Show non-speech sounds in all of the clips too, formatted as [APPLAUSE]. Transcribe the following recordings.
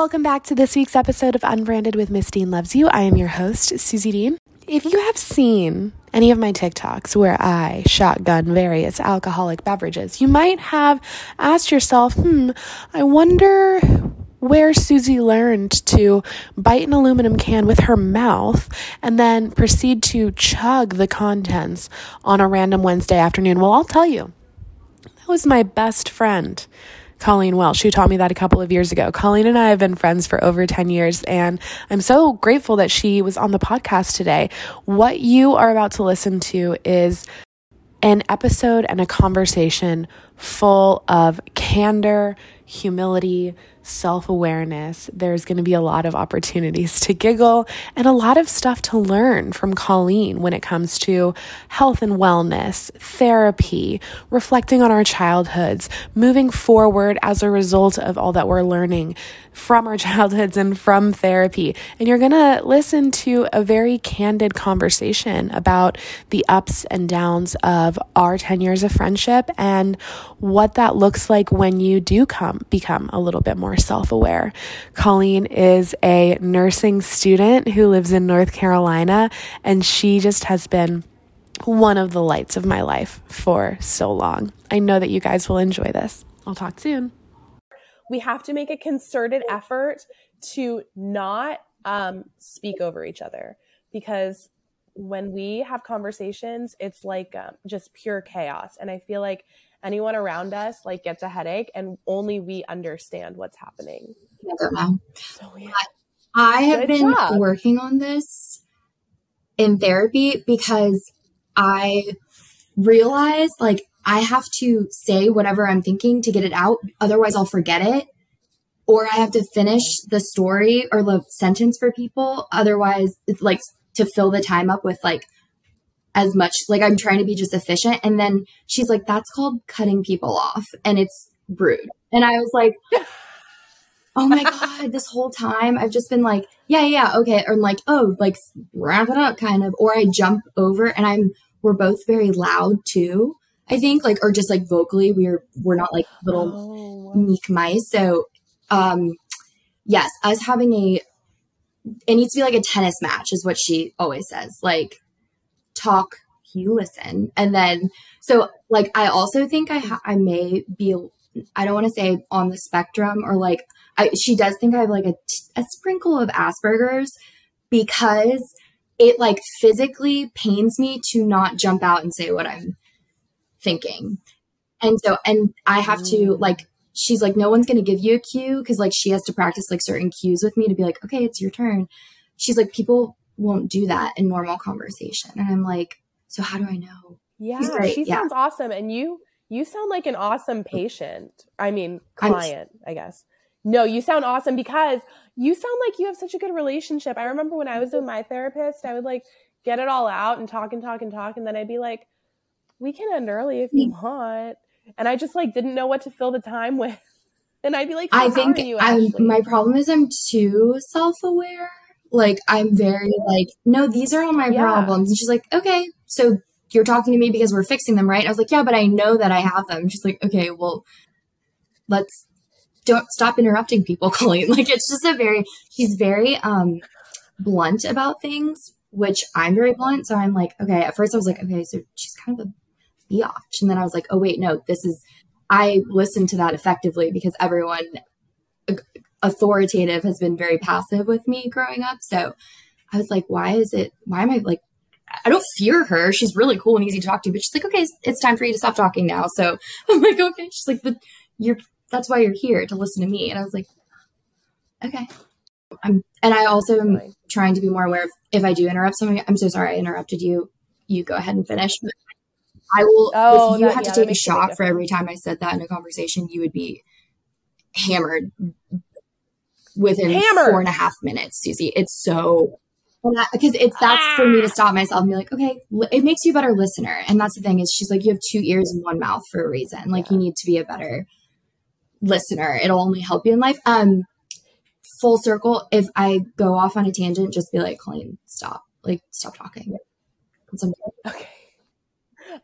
Welcome back to this week's episode of Unbranded with Miss Dean Loves You. I am your host, Suzy Dean. If you have seen any of my TikToks where I shotgun various alcoholic beverages, you might have asked yourself, hmm, I wonder where Suzy learned to bite an aluminum can with her mouth and then proceed to chug the contents on a random Wednesday afternoon. Well, I'll tell you, that was my best friend. Colleen Welsh, who taught me that a couple of years ago. Colleen and I have been friends for over 10 years, and I'm so grateful that she was on the podcast today. What you are about to listen to is an episode and a conversation full of candor, humility, self awareness. There's going to be a lot of opportunities to giggle and a lot of stuff to learn from Colleen when it comes to health and wellness, therapy, reflecting on our childhoods, moving forward as a result of all that we're learning from our [LAUGHS] childhoods and from therapy. And you're going to listen to a very candid conversation about the ups and downs of our 10 years of friendship and what that looks like when you do come become a little bit more self aware. Colleen is a nursing student who lives in North Carolina, and she just has been one of the lights of my life for so long. I know that you guys will enjoy this. I'll talk soon. We have to make a concerted effort to not um, speak over each other because when we have conversations, it's like um, just pure chaos. And I feel like anyone around us like gets a headache and only we understand what's happening. I. So, yeah. I have Good been job. working on this in therapy because I realize like I have to say whatever I'm thinking to get it out. Otherwise, I'll forget it. Or I have to finish the story or the sentence for people. Otherwise, it's like to fill the time up with like as much like I'm trying to be just efficient. And then she's like, that's called cutting people off. And it's rude. And I was like, [LAUGHS] oh my God, this whole time I've just been like, yeah, yeah, okay. Or like, oh, like wrap it up kind of. Or I jump over and I'm, we're both very loud too. I think like, or just like vocally, we're, we're not like little oh. meek mice. So, um, yes, us having a, it needs to be like a tennis match is what she always says. Like, talk, you listen. And then, so like, I also think I, ha- I may be, I don't want to say on the spectrum or like, I, she does think I have like a, a sprinkle of Asperger's because it like physically pains me to not jump out and say what I'm thinking. And so, and I have to mm. like, she's like, no one's going to give you a cue because like she has to practice like certain cues with me to be like, okay, it's your turn. She's like, people won't do that in normal conversation. And I'm like, so how do I know? Yeah, she yeah. sounds awesome. And you, you sound like an awesome patient. I mean, client, I'm, I guess. No, you sound awesome because you sound like you have such a good relationship. I remember when I was with my therapist, I would like get it all out and talk and talk and talk. And then I'd be like, we can end early if you mm. want. And I just like didn't know what to fill the time [LAUGHS] with. And I'd be like, I think I, my problem is I'm too self aware like I'm very like, no, these are all my yeah. problems. And she's like, okay, so you're talking to me because we're fixing them, right? I was like, yeah, but I know that I have them. She's like, okay, well, let's don't stop interrupting people, [LAUGHS] Colleen. Like it's just a very she's very um blunt about things, which I'm very blunt. So I'm like, okay, at first I was like, okay, so she's kind of a biatch. And then I was like, oh wait, no, this is I listened to that effectively because everyone authoritative has been very passive with me growing up. So I was like, why is it, why am I like, I don't fear her. She's really cool and easy to talk to, but she's like, okay, it's time for you to stop talking now. So [LAUGHS] I'm like, okay. She's like, but you're, that's why you're here to listen to me. And I was like, okay. I'm, and I also am trying to be more aware of if I do interrupt somebody, I'm so sorry I interrupted you. You go ahead and finish. But I will, oh, if you that, had to take a shot for every time I said that in a conversation, you would be hammered within Hammer. four and a half minutes, Suzy. It's so because it's that's ah. for me to ah. stop myself and be like, okay, it makes you a better listener. And that's the thing is she's like, you have two ears and one mouth for a reason. Like yeah. you need to be a better listener. It'll only help you in life. Um, full circle. If I go off on a tangent, just be like, Colleen, stop. Like, stop talking. Okay.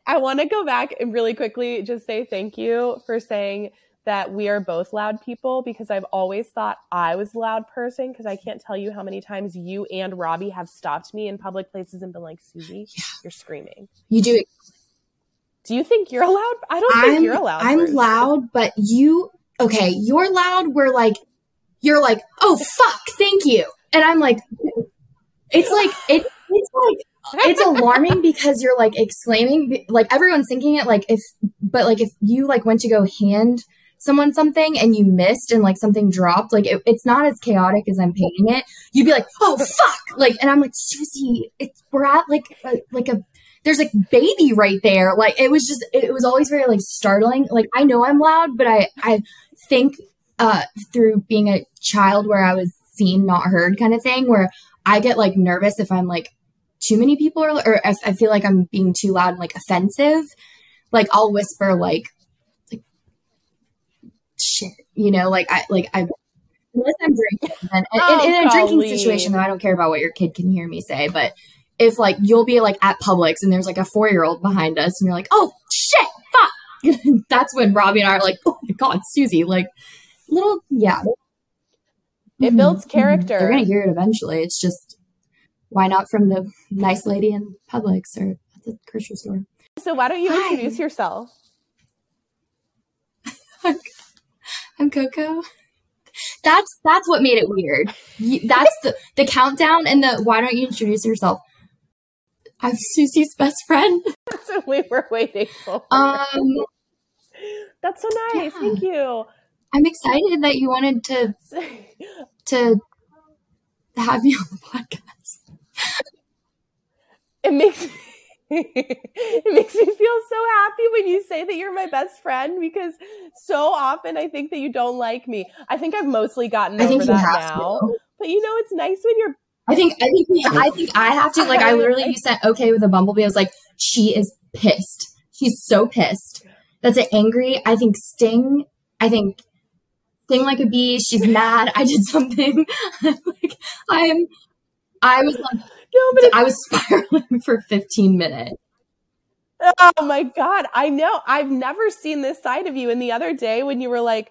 I want to go back and really quickly just say thank you for saying that we are both loud people because I've always thought I was a loud person because I can't tell you how many times you and Robbie have stopped me in public places and been like, Suzy, yeah. you're screaming. You do it. Do you think you're loud? I don't think I'm, you're loud. I'm person. loud, but you okay, you're loud where like you're like, oh fuck, thank you. And I'm like it's like it, it's like it's alarming because you're like exclaiming like everyone's thinking it like if but like if you like went to go hand someone something and you missed and like something dropped like it, it's not as chaotic as i'm painting it. You'd be like oh fuck! Like and i'm like suzy it's we're at like a, like a there's like baby right there. Like it was just it was always very like startling. Like i know i'm loud but i i think uh through being a child where i was seen not heard kind of thing where i get like nervous if i'm like too many people are, or if I feel like I'm being too loud and like offensive, like I'll whisper like, you know, like I, like I, unless I'm drinking, and, oh, in, in, a drinking situation, though, I don't care about what your kid can hear me say, but if like you'll be like at Publix and there's like a four year old behind us and you're like, oh shit, fuck, [LAUGHS] that's when Robbie and I are like, oh my god, Suzy, like little, yeah. It builds mm-hmm. character. They're gonna hear it eventually. It's just why not from the nice lady in Publix or at the grocery store? So why don't you Hi. introduce yourself? [LAUGHS] I'm Coco. That's that's what made it weird. That's the the countdown and the why don't you introduce yourself? I'm Suzy's best friend. [LAUGHS] That's what we were waiting for. Um, that's so nice. Yeah. Thank you. I'm excited that you wanted to [LAUGHS] to have me on the podcast it makes me it [LAUGHS] makes me feel so happy when you say that you're my best friend because so often I think that you don't like me. I think I've mostly gotten over that now. To. But you know, it's nice when you're I think I think I think I have to like I [LAUGHS] literally you said okay with a bumblebee. I was like, she is pissed. She's so pissed. That's it angry. I think Sting. I think Sting like a bee. She's mad. I did something. [LAUGHS] like I'm I was like no, but I was spiraling [LAUGHS] for 15 minutes. Oh my god, I know. I've never seen this side of you. And the other day when you were like,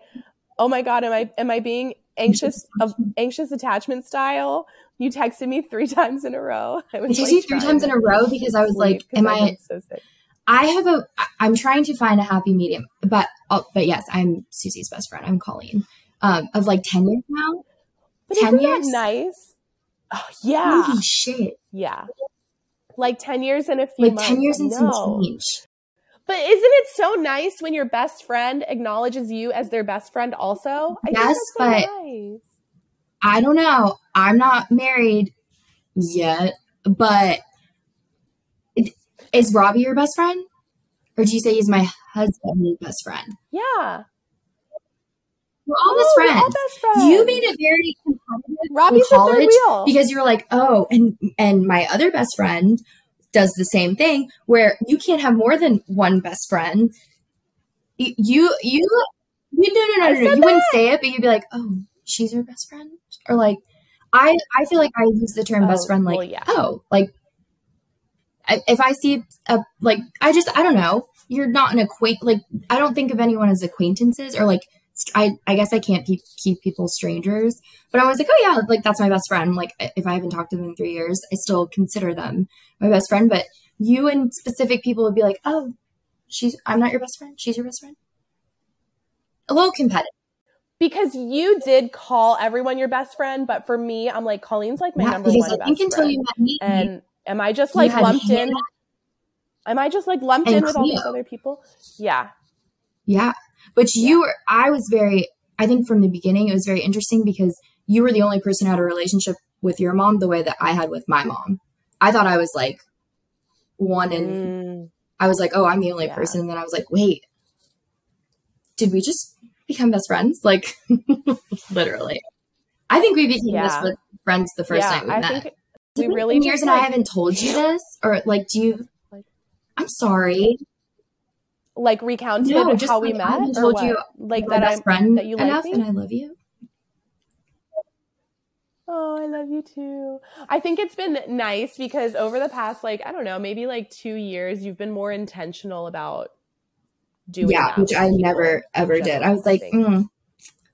"Oh my god, am I am I being anxious of anxious attachment style?" You texted me three [LAUGHS] times in a row. I was like, three times in a row because I was like, "Am I?" So sick. I have a. I'm trying to find a happy medium, but oh, but yes, I'm Suzy's best friend. I'm Colleen. Um, of like ten years now. But 10 years. nice Oh, yeah. Holy shit. Yeah. Like 10 years and a few like months. 10 years and some change. But isn't it so nice when your best friend acknowledges you as their best friend also? I yes, so but nice. I don't know. I'm not married yet, but is Robbie your best friend? Or do you say he's my husband's best friend? Yeah. We're all, oh, best, friends. all best friends. You made it very Robbie's in college because you're like, oh, and and my other best friend does the same thing where you can't have more than one best friend. You you you, you no no no no, no. you wouldn't say it, but you'd be like, oh, she's your best friend, or like, I I feel like I use the term oh, best friend like, well, yeah. oh, like I, if I see a like I just I don't know. You're not an acquaint like I don't think of anyone as acquaintances or like I, I guess I can't keep, keep people strangers, but I was like, oh yeah, like that's my best friend. Like if I haven't talked to them in three years, I still consider them my best friend. But you and specific people would be like, oh, she's, I'm not your best friend. She's your best friend. A little competitive. Because you did call everyone your best friend, but for me, I'm like, Colleen's like my yeah, number one I think until friend. you met me, and am I just like lumped in? Am I just like lumped in with Cleo. all these other people? Yeah. Yeah. But you were, I was very, I think from the beginning, it was very interesting because you were the only person who had a relationship with your mom the way that I had with my mom. I thought I was like one and mm. I was like, oh, I'm the only yeah. person. And then I was like, wait, did we just become best friends? Like, [LAUGHS] literally. I think we became yeah. best friends the first yeah, night we I met. we really years and like, I haven't told you this, or like, do you? I'm sorry like recounted no, how we met I told you like that I'm friend that you enough like and I love you. Oh, I love you too. I think it's been nice because over the past like I don't know, maybe like 2 years you've been more intentional about doing yeah, which I never ever did. I was like, mm,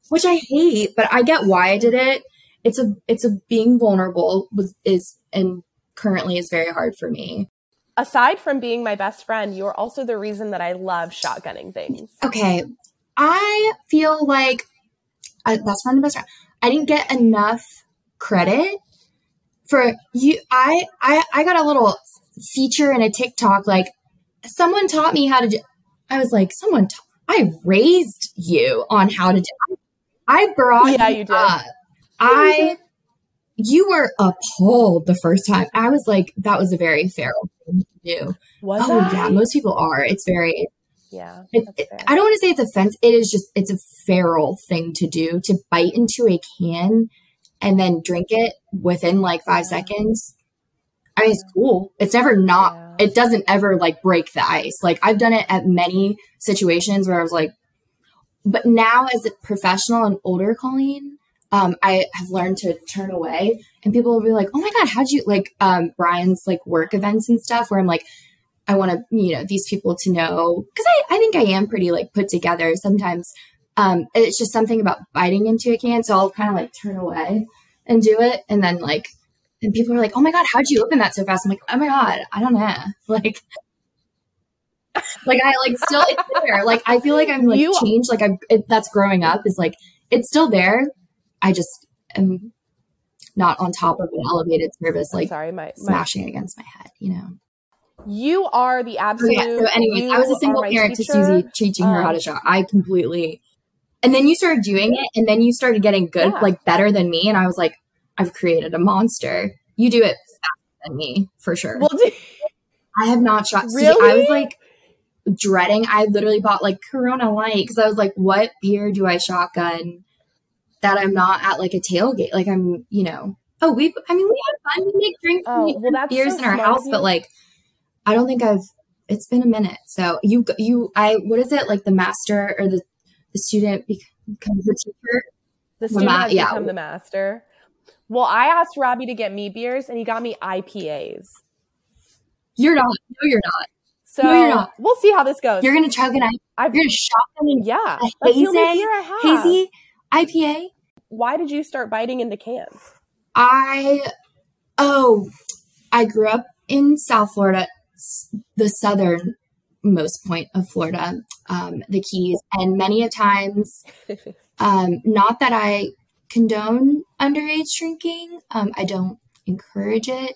which I hate, but I get why I did it. It's a it's a being vulnerable was is and currently is very hard for me. Aside from being my best friend, you're also the reason that I love shotgunning things. Okay, I feel like I, that's not the best friend. I didn't get enough credit for you. I I I got a little feature in a TikTok like someone taught me how to do. I was like, someone. Ta- I raised you on how to do. I brought yeah, you, you did. Up. I you were appalled the first time. I was like, that was a very feral thing to do. Was oh I? yeah, most people are. It's very yeah. It, it, I don't want to say it's offensive. It is just it's a feral thing to do to bite into a can and then drink it within like five yeah. seconds. I mean, it's cool. It's never not. Yeah. It doesn't ever like break the ice. Like I've done it at many situations where I was like, but now as a professional and older Colleen, um, I have learned to turn away and people will be like, Oh my God, how'd you like, um, Brian's like work events and stuff where I'm like, I want to, you know, these people to know because I, I think I am pretty like put together sometimes. Um, it's just something about biting into a can. So I'll kind of like turn away and do it. And then like, and people are like, Oh my God, how'd you open that so fast? I'm like, Oh my God, I don't know. [LAUGHS] Like, like I like still it's there. Like I feel like I'm like you, changed. Like I'm it, that's growing up is like it's still there. I just am not on top of an elevated service, like sorry, my, smashing my, against my head. You know. You are the absolute. Oh, yeah. So, anyways, I was a single parent teacher. to Suzy, teaching um, her how to um, shop. I completely. And then you started doing it, and then you started getting good, yeah. like better than me. And I was like, I've created a monster. You do it faster than me for sure. Well, [LAUGHS] I have not shot. Really? See, I was like dreading. I literally bought like Corona Light because I was like, what beer do I shotgun that I'm not at like a tailgate? Like I'm, you know. Oh, we. I mean, we have fun. We make drinks. Oh, we well, beers so in our house, but like, I don't think I've. It's been a minute. So you, you, I. What is it like? The master or the the student becomes the teacher. The student the ma- has yeah. become the master. Well, I asked Robbie to get me beers, and he got me IPAs. You're not. No, you're not. So no, you're not. we'll see how this goes. You're gonna chug an IPA. I've, you're gonna shot them in yeah, a hazy, hazy IPA. Why did you start biting into cans? I oh, I grew up in South Florida, the southernmost point of Florida, um, the Keys, and many a times, [LAUGHS] um, not that I condone underage drinking. Um, I don't encourage it.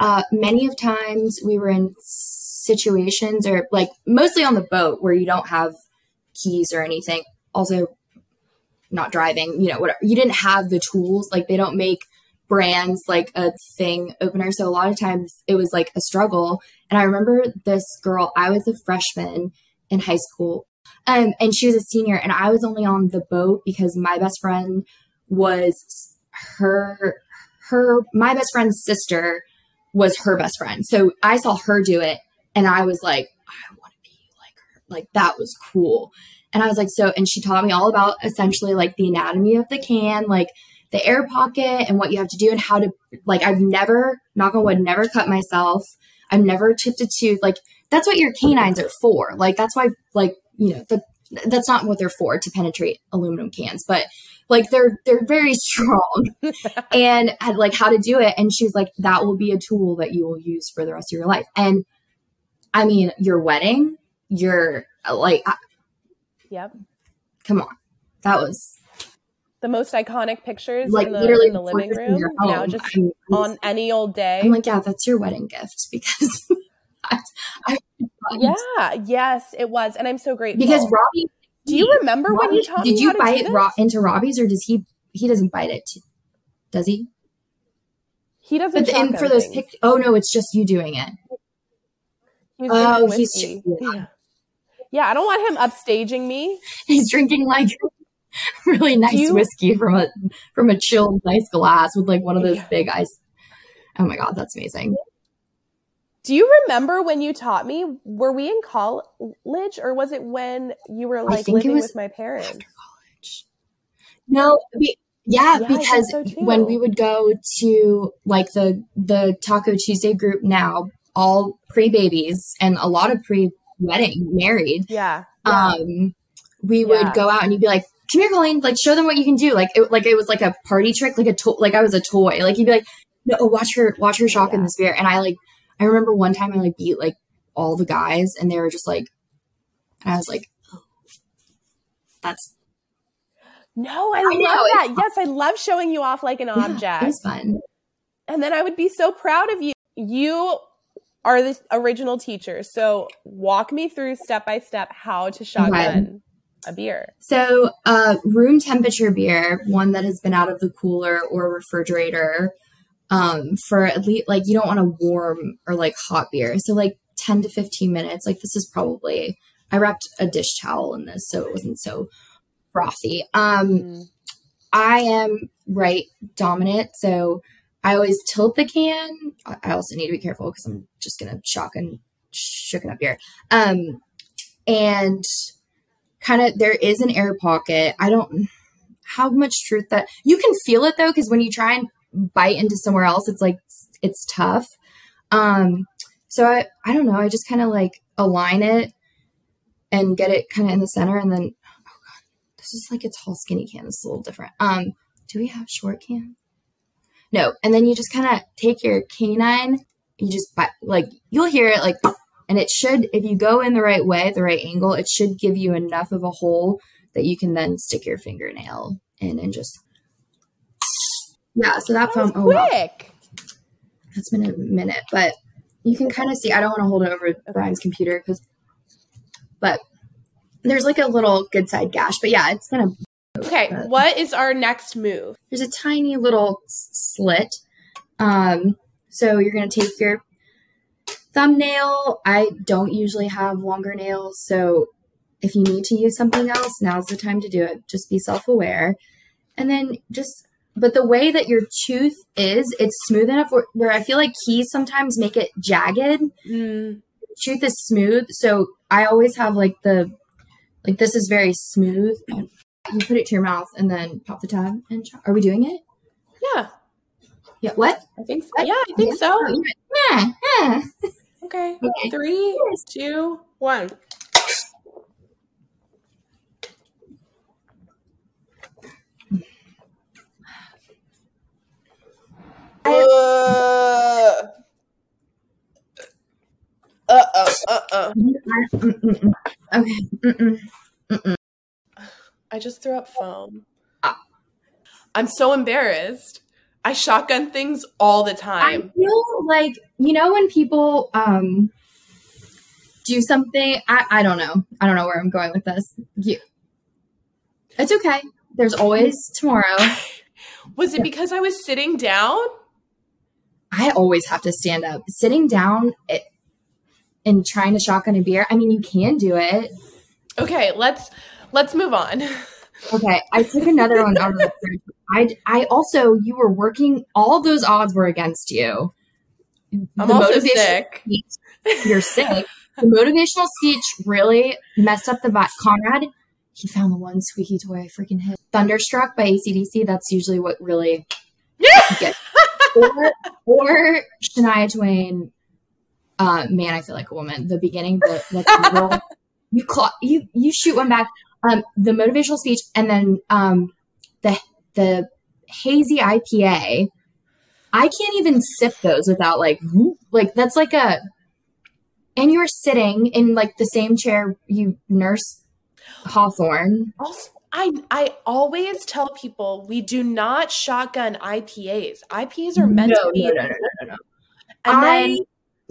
Uh, many of times we were in situations or like mostly on the boat where you don't have keys or anything. Also, not driving, you know, whatever. You didn't have the tools. Like they don't make brands like a thing opener. So a lot of times it was like a struggle. And I remember this girl, I was a freshman in high school. Um, and she was a senior and I was only on the boat because my best friend was her her my best friend's sister was her best friend. So I saw her do it and I was like, I want to be like her. Like that was cool. And I was like, so, and she taught me all about essentially like the anatomy of the can, like the air pocket and what you have to do and how to, like, I've never, knock on wood, never cut myself. I've never chipped a tooth. Like, that's what your canines are for. Like, that's why, like, you know, the, that's not what they're for to penetrate aluminum cans, but like they're they're very [LAUGHS] strong [LAUGHS] and had like how to do it and she's like that will be a tool that you will use for the rest of your life and I mean, your wedding, your like, yep. Come on, that was the most iconic pictures like in the, literally in the living room. Now, just I'm, on any old day. I'm like, yeah, that's your wedding gift because. [LAUGHS] I, I, yeah, yes, it was, and I'm so grateful because Robbie. Do you remember Robbie, when you taught did you bite Ro- into Robbie's, or does he? He doesn't bite it. Too, does he? He doesn't. But and for those pic- oh no, it's just you doing it. He's oh, he's yeah. Yeah. I don't want him upstaging me. [LAUGHS] He's drinking like [LAUGHS] really nice you, whiskey from a from a chilled nice glass with like one of those big ice. Oh my god, that's amazing. Do you remember when you taught me? Were we in college, or was it when you were like living with my parents? After college. No, we, yeah, yeah, because so when we would go to like the the Taco Tuesday group now, all pre babies and a lot of pre wedding, married. Yeah. yeah. Um, we would go out and you'd be like, "Come here, Colleen. Like, show them what you can do." Like, it, like it was like a party trick, like a to- like I was a toy. Like you'd be like, "No, watch her, watch her shock yeah. in the spear." And I like, I remember one time I like beat like all the guys, and they were just like, and I was like, oh, "That's." No, I, I love know, that. Yes, I love showing you off like an object. Yeah, it was fun. And then I would be so proud of you. You are the original teachers. So walk me through step by step how to shotgun okay. a beer. So, uh, room temperature beer, one that has been out of the cooler or refrigerator, um, for at least like you don't want a warm or like hot beer. So like 10 to 15 minutes. Like this is probably I wrapped a dish towel in this so it wasn't so frothy. Um, mm. I am right dominant, so I always tilt the can. I also need to be careful because I'm just gonna shock and shook it up here. Um, and kind of there is an air pocket. I don't how much truth that you can feel it though because when you try and bite into somewhere else, it's like it's tough. Um, so I I don't know. I just kind of like align it and get it kind of in the center, and then oh god, this is like a tall skinny can. This is a little different. Um, do we have short cans? No. And then you just kind of take your canine, you just like, you'll hear it like, and it should, if you go in the right way, the right angle, it should give you enough of a hole that you can then stick your fingernail in and just. Yeah, so that, that foam. Oh, quick. Wow. That's been a minute, but you can kind of see. I don't want to hold it over Brian's computer because, but there's like a little good side gash. But yeah, it's gonna Okay, what is our next move? There's a tiny little slit. Um, so you're going to take your thumbnail. I don't usually have longer nails, so if you need to use something else, now's the time to do it. Just be self aware. And then just, but the way that your tooth is, it's smooth enough where, where I feel like keys sometimes make it jagged. Mm. Tooth is smooth. So I always have like the, like this is very smooth. You put it to your mouth and then pop the tab and are we doing it? Yeah. Yeah. What? I think so. What? Yeah, I think yeah. so. Yeah. yeah. Okay. [LAUGHS] okay. Three, yes. Uh oh. Uh oh. Okay. Mm-mm. Mm-mm. I just threw up foam. Ah. I'm so embarrassed. I shotgun things all the time. I feel like you know when people um do something. I I don't know. I don't know where I'm going with this. You, it's okay. There's always tomorrow. [LAUGHS] Was it because I was sitting down? I always have to stand up. Sitting down it, and trying to shotgun a beer. I mean, you can do it. Okay, let's let's move on. Okay, I took another one out of the. I I also you were working. All those odds were against you. I'm the also sick. Speech, you're sick. the motivational speech really messed up the vibe. Conrad, he found the one squeaky toy I freaking hit. Thunderstruck by ACDC. That's usually what really gets. or, or Shania Twain. Uh, man, I feel like a woman. The beginning, the like, [LAUGHS] you call you you shoot one back um, the motivational speech, and then um, the the hazy IPA. I can't even sip those without like like that's like a. And you're sitting in like the same chair you nurse Hawthorne. Also, I I always tell people we do not shotgun IPAs. IPAs are meant no, to be. No, no, no, no, no. And I, then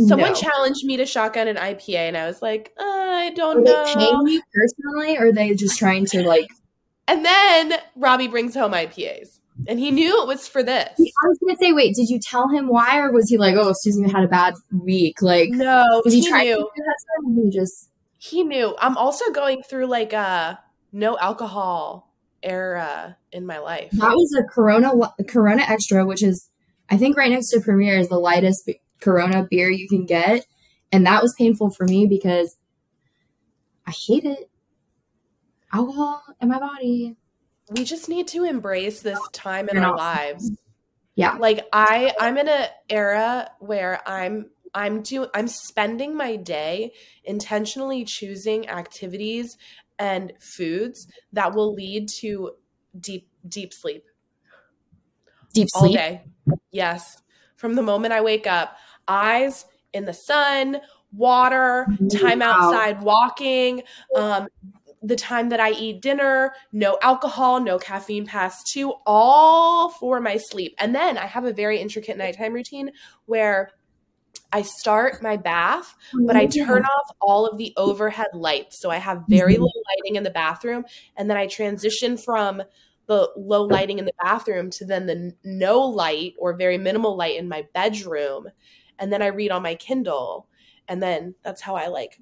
Someone no. challenged me to shotgun an IPA, and I was like, uh, I don't are know. They paying you personally, or are they just trying to like? And then Robbie brings home IPAs, and he knew it was for this. I was gonna say, wait, did you tell him why, or was he like, oh, Susan had a bad week? Like, no, was he, he trying knew. to do that? He just he knew. I'm also going through like a no alcohol era in my life. That was a Corona Corona Extra, which is I think right next to Premier is the lightest Corona beer you can get. And that was painful for me because I hate it. Alcohol in my body. We just need to embrace this time in our lives. Yeah. Like I I'm in an era where I'm I'm doing I'm spending my day intentionally choosing activities and foods that will lead to deep deep sleep. Deep sleep. All day. Yes. From the moment I wake up, eyes in the sun, water, time outside walking, um, the time that I eat dinner, no alcohol, no caffeine past two, all for my sleep. And then I have a very intricate nighttime routine where I start my bath, but I turn off all of the overhead lights. So I have very mm-hmm. low lighting in the bathroom. And then I transition from the low lighting in the bathroom to then the no light or very minimal light in my bedroom. And then I read on my Kindle. And then that's how I like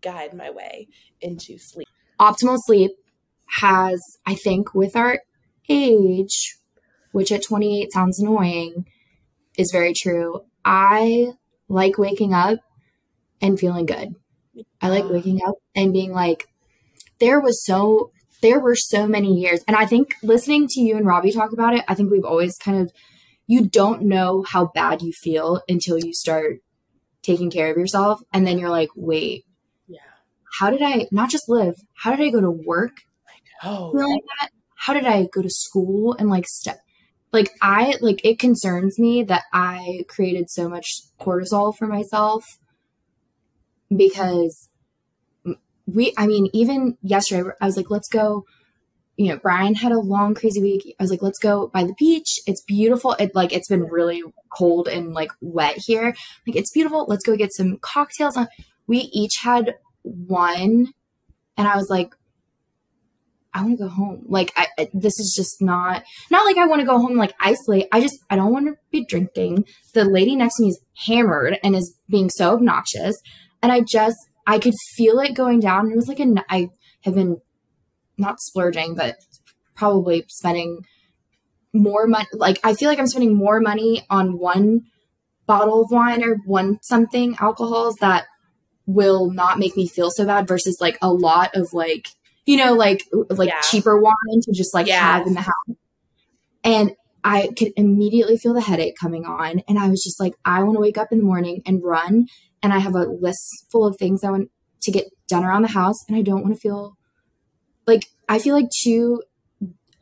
guide my way into sleep optimal sleep has, I think, with our age, which at 28 sounds annoying, is very true. I like waking up and feeling good. I like waking up and being like, there was so, there were so many years. And I think listening to you and Robbie talk about it, I think we've always kind of, you don't know how bad you feel until you start taking care of yourself. And then you're like, wait, yeah. how did I not just live? How did I go to work? I know. Like that? How did I go to school and like step? Like I like it concerns me that I created so much cortisol for myself because we. I mean, even yesterday, I was like, let's go you know, Brian had a long, crazy week. I was like, let's go by the beach. It's beautiful. It like it's been really cold and like wet here. Like it's beautiful. Let's go get some cocktails. Uh, we each had one and I was like, I want to go home. Like, I, this is just not, not like I want to go home, like isolate. I just, I don't want to be drinking. The lady next to me is hammered and is being so obnoxious. And I just, I could feel it going down. It was like, a, I have been not splurging, but probably spending more money. Like, I feel like I'm spending more money on one bottle of wine or one something alcohols that will not make me feel so bad versus like a lot of like you know like like yeah. cheaper wine to just like have in the house and i could immediately feel the headache coming on and i was just like i want to wake up in the morning and run and i have a list full of things i want to get done around the house and i don't want to feel like i feel like two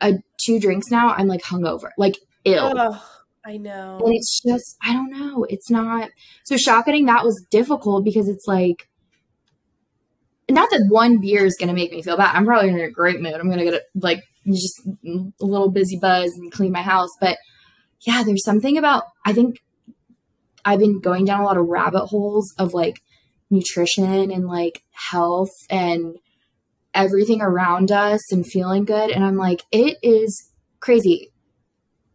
uh, two drinks now i'm like hungover like ill. I know. And it's just, I don't know. It's not. So shotgunning that was difficult because it's like, not that one beer is going to make me feel bad. I'm probably in a great mood. I'm going to get a, like just a little busy buzz and clean my house. But yeah, there's something about, I think I've been going down a lot of rabbit holes of like nutrition and like health and everything around us and feeling good. And I'm like, it is crazy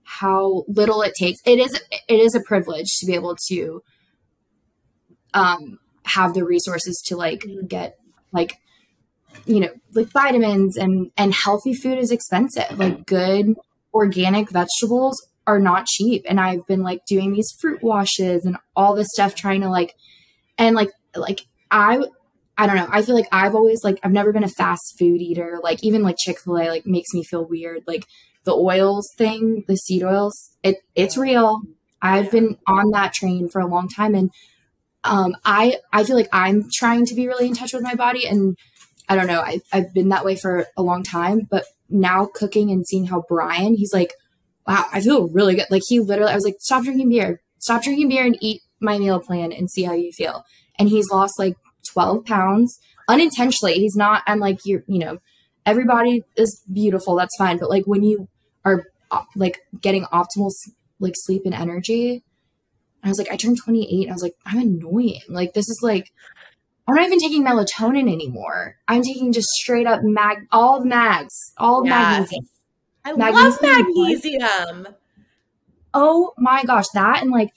how little it takes. It is it is a privilege to be able to um have the resources to like get like you know like vitamins and and healthy food is expensive. Like good organic vegetables are not cheap and I've been like doing these fruit washes and all this stuff trying to like and like like I I don't know. I feel like I've always like I've never been a fast food eater. Like even like Chick-fil-A like makes me feel weird. Like the oils thing, the seed oils, it it's real. I've been on that train for a long time and um, I I feel like I'm trying to be really in touch with my body and I don't know, I, I've been that way for a long time, but now cooking and seeing how Brian, he's like, wow, I feel really good. Like he literally, I was like, stop drinking beer, stop drinking beer and eat my meal plan and see how you feel. And he's lost like 12 pounds unintentionally. He's not, I'm like, you're, you know, everybody is beautiful. That's fine. But like when you are uh, like getting optimal like sleep and energy. I was like, I turned 28. I was like, I'm annoying. Like, this is like, I'm not even taking melatonin anymore. I'm taking just straight up mag, all the mags, all yes. magnesium. I magnesium love magnesium. Oh my gosh, that and like,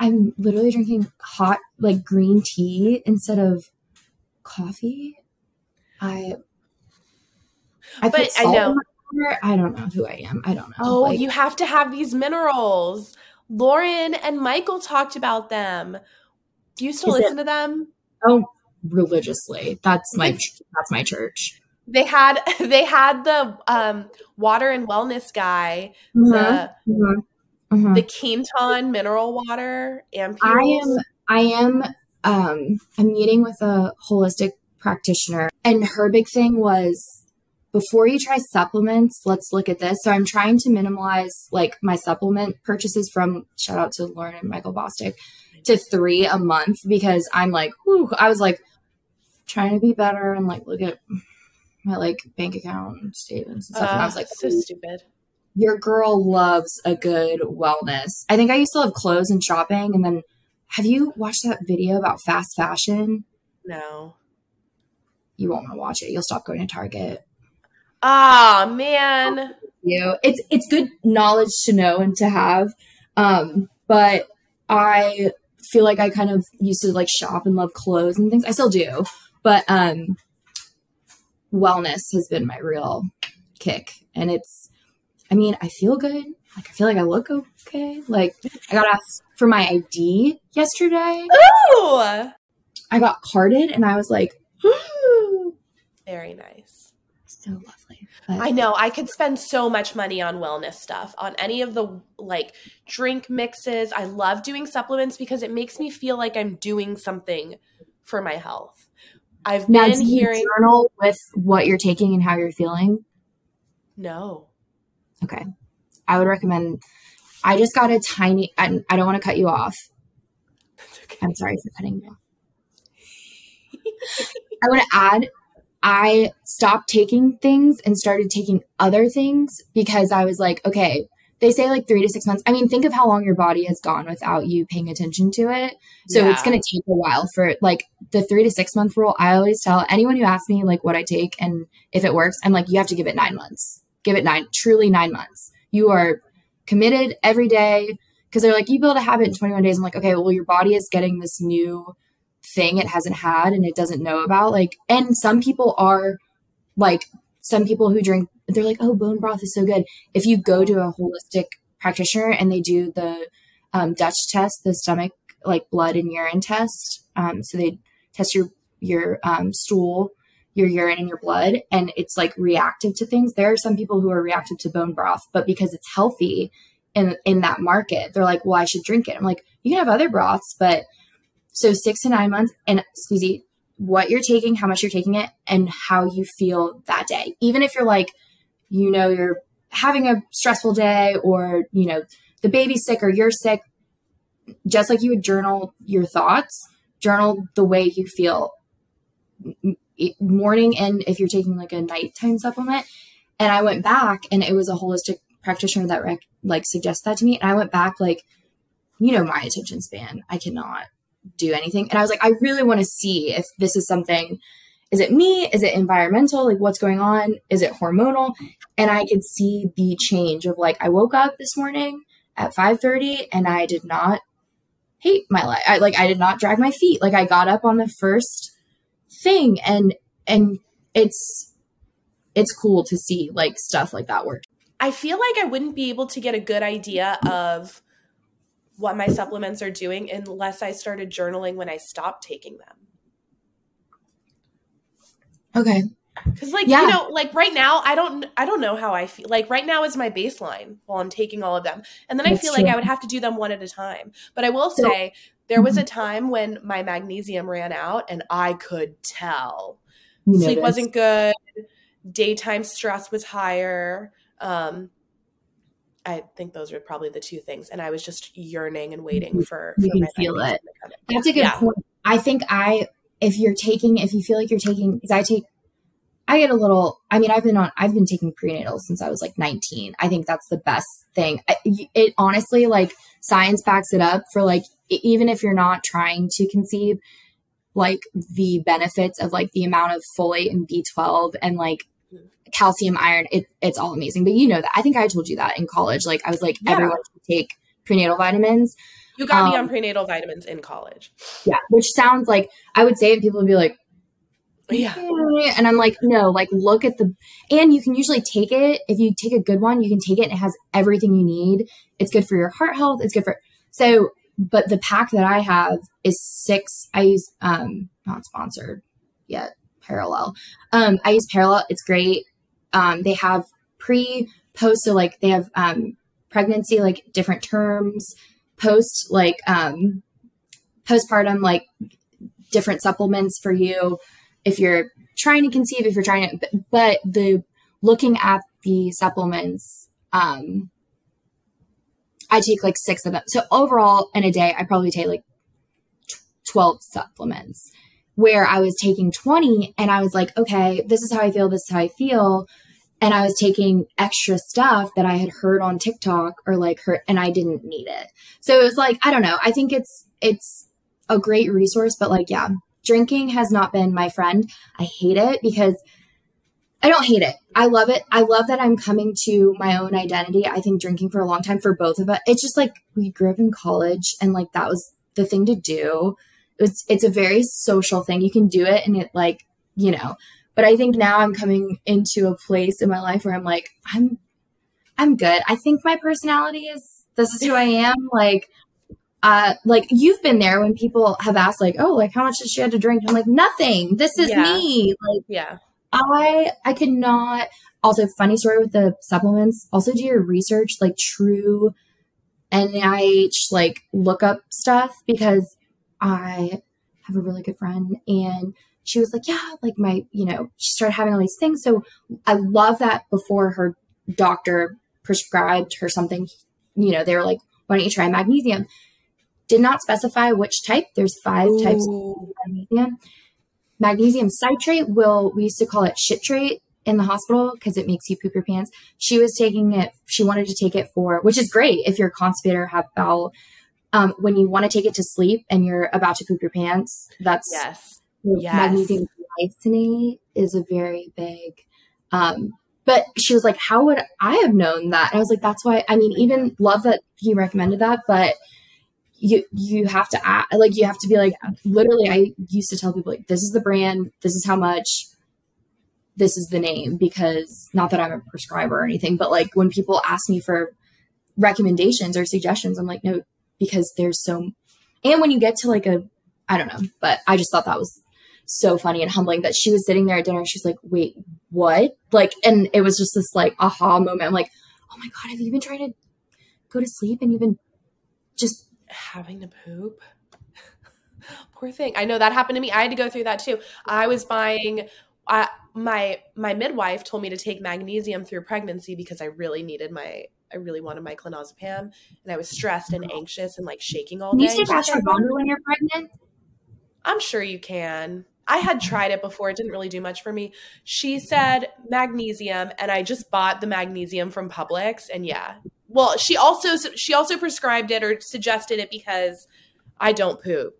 I'm literally drinking hot like green tea instead of coffee. I, I but I know I don't know who I am. I don't know. Oh, like, you have to have these minerals. Lauren and Michael talked about them. Do you still listen it, to them? Oh, religiously. That's my that's my church. They had [LAUGHS] they had the um, water and wellness guy, mm-hmm. the mm-hmm. Mm-hmm. the Quinton mineral water. And I am I am um I'm meeting with a holistic practitioner and her big thing was before you try supplements, let's look at this. So I'm trying to minimize like my supplement purchases from shout out to Lauren and Michael Bosstick to three a month because I'm like, whew, I was like trying to be better and like look at my like bank account statements and stuff. Uh, and I was like, so stupid. Your girl loves a good wellness. I think I used to love clothes and shopping. And then have you watched that video about fast fashion? No. You won't want to watch it. You'll stop going to Target. Ah, oh, man. You. It's it's good knowledge to know and to have. Um, but I feel like I kind of used to like shop and love clothes and things. I still do. But um wellness has been my real kick. And it's I mean, I feel good. Like I feel like I look okay. Like I got asked for my ID yesterday. Ooh. I got carded and I was like, [GASPS] very nice. So lovely. But. I know. I could spend so much money on wellness stuff, on any of the like drink mixes. I love doing supplements because it makes me feel like I'm doing something for my health. I've now, been hearing journal with what you're taking and how you're feeling. No. Okay. I would recommend. I just got a tiny. I, I don't want to cut you off. Okay. I'm sorry for cutting you. [LAUGHS] I want to add I stopped taking things and started taking other things because I was like, okay, they say like three to six months. I mean, think of how long your body has gone without you paying attention to it. So yeah. it's going to take a while for like the three to six month rule. I always tell anyone who asks me like what I take and if it works, I'm like, you have to give it nine months. Give it nine, truly nine months. You are committed every day because they're like, you build a habit in 21 days. I'm like, okay, well, your body is getting this new thing it hasn't had and it doesn't know about. Like, and some people are like, some people who drink, they're like, oh, bone broth is so good. If you go to a holistic practitioner and they do the um, Dutch test, the stomach, like blood and urine test, um, so they test your, your um, stool, your urine and your blood, and it's like reactive to things. There are some people who are reactive to bone broth, but because it's healthy, in in that market, they're like, well, I should drink it. I'm like, you can have other broths, but so six to nine months, and Suzy, what you're taking, how much you're taking it, and how you feel that day. Even if you're like, you know, you're having a stressful day, or you know, the baby's sick or you're sick, just like you would journal your thoughts, journal the way you feel morning and if you're taking like a nighttime supplement. And I went back and it was a holistic practitioner that rec- like suggested that to me. And I went back like, you know, my attention span. I cannot do anything. And I was like, I really want to see if this is something. Is it me? Is it environmental? Like what's going on? Is it hormonal? And I could see the change of like I woke up this morning at 5:30 and I did not hate my life. I like I did not drag my feet. Like I got up on the first thing and and it's it's cool to see like stuff like that work. I feel like I wouldn't be able to get a good idea of what my supplements are doing unless I started journaling when I stopped taking them. Okay. Cuz like yeah. you know like right now I don't I don't know how I feel. Like right now is my baseline while I'm taking all of them. And then That's I feel true. like I would have to do them one at a time. But I will say there was a mm-hmm. time when my magnesium ran out and I could tell. Sleep wasn't good. Daytime stress was higher. Um, I think those are probably the two things. And I was just yearning and waiting for, you for can feel it. That's a good yeah. point. I think I, if you're taking, if you feel like you're taking, because I take, I get a little, I mean, I've been on, I've been taking prenatal since I was like 19. I think that's the best thing. It, it honestly, like, science backs it up for like, even if you're not trying to conceive, like the benefits of like the amount of folate and B12 and like calcium, iron, it, it's all amazing. But you know that. I think I told you that in college. Like I was like, yeah. everyone should take prenatal vitamins. You got um, me on prenatal vitamins in college. Yeah, which sounds like I would say it, people would be like, yeah. And I'm like, no, like look at the and you can usually take it if you take a good one, you can take it and it has everything you need. It's good for your heart health. It's good for so but the pack that I have is six. I use um not sponsored yet, Perelel. Um I use Perelel. It's great. Um, they have pre, post, so like they have um, pregnancy, like different terms, post, like um, postpartum, like different supplements for you if you're trying to conceive, if you're trying to, but the looking at the supplements, um, I take like six of them. So overall in a day, I probably take like 12 supplements where I was taking 20 and I was like, okay, this is how I feel. This is how I feel. And I was taking extra stuff that I had heard on TikTok or like heard, and I didn't need it. So it was like, I don't know. I think it's, it's a great resource, but like, yeah, drinking has not been my friend. I hate it because I don't hate it. I love it. I love that I'm coming to my own identity. I think drinking for a long time for both of us, it's just like we grew up in college and like that was the thing to do. It's it's a very social thing. You can do it and it like, you know. But I think now I'm coming into a place in my life where I'm like, I'm I'm good. I think my personality is this is who I am. Like uh like you've been there when people have asked like, oh, like how much did she have to drink? I'm like, nothing. This is yeah. me. Like yeah I I could not. Also, funny story with the supplements. Also, do your research, like true NIH, like look up stuff because I have a really good friend and she was like, yeah, like my, you know, she started having all these things. So I love that before her doctor prescribed her something, you know, they were like, why don't you try magnesium? Did not specify which type. There's five Ooh. types of magnesium magnesium citrate will we used to call it shitrate in the hospital because it makes you poop your pants. She was taking it. She wanted to take it for, which is great if you're constipated or have bowel. Um, when you want to take it to sleep and you're about to poop your pants, that's yes, yes. magnesium glycinate is a very big. Um, but she was like, "How would I have known that?" And I was like, "That's why." I mean, even love that he recommended that, but you you have to act like you have to be like literally i used to tell people like this is the brand this is how much this is the name because not that i'm a prescriber or anything but like when people ask me for recommendations or suggestions i'm like no because there's so and when you get to like a i don't know but i just thought that was so funny and humbling that she was sitting there at dinner and she's like wait what? Like and it was just this like aha moment i'm like oh my god have you been trying to go to sleep and you've been just having to poop. [LAUGHS] Poor thing. I know that happened to me. I had to go through that too. I was buying I, my my midwife told me to take magnesium through pregnancy because I really needed my I really wanted my clonazepam and I was stressed and anxious and like shaking all day. You take ashwagandha when you're pregnant? I'm sure you can. I had tried it before. It didn't really do much for me. She said magnesium, and I just bought the magnesium from Publix, and yeah, well she also she also prescribed it or suggested it because i don't poop.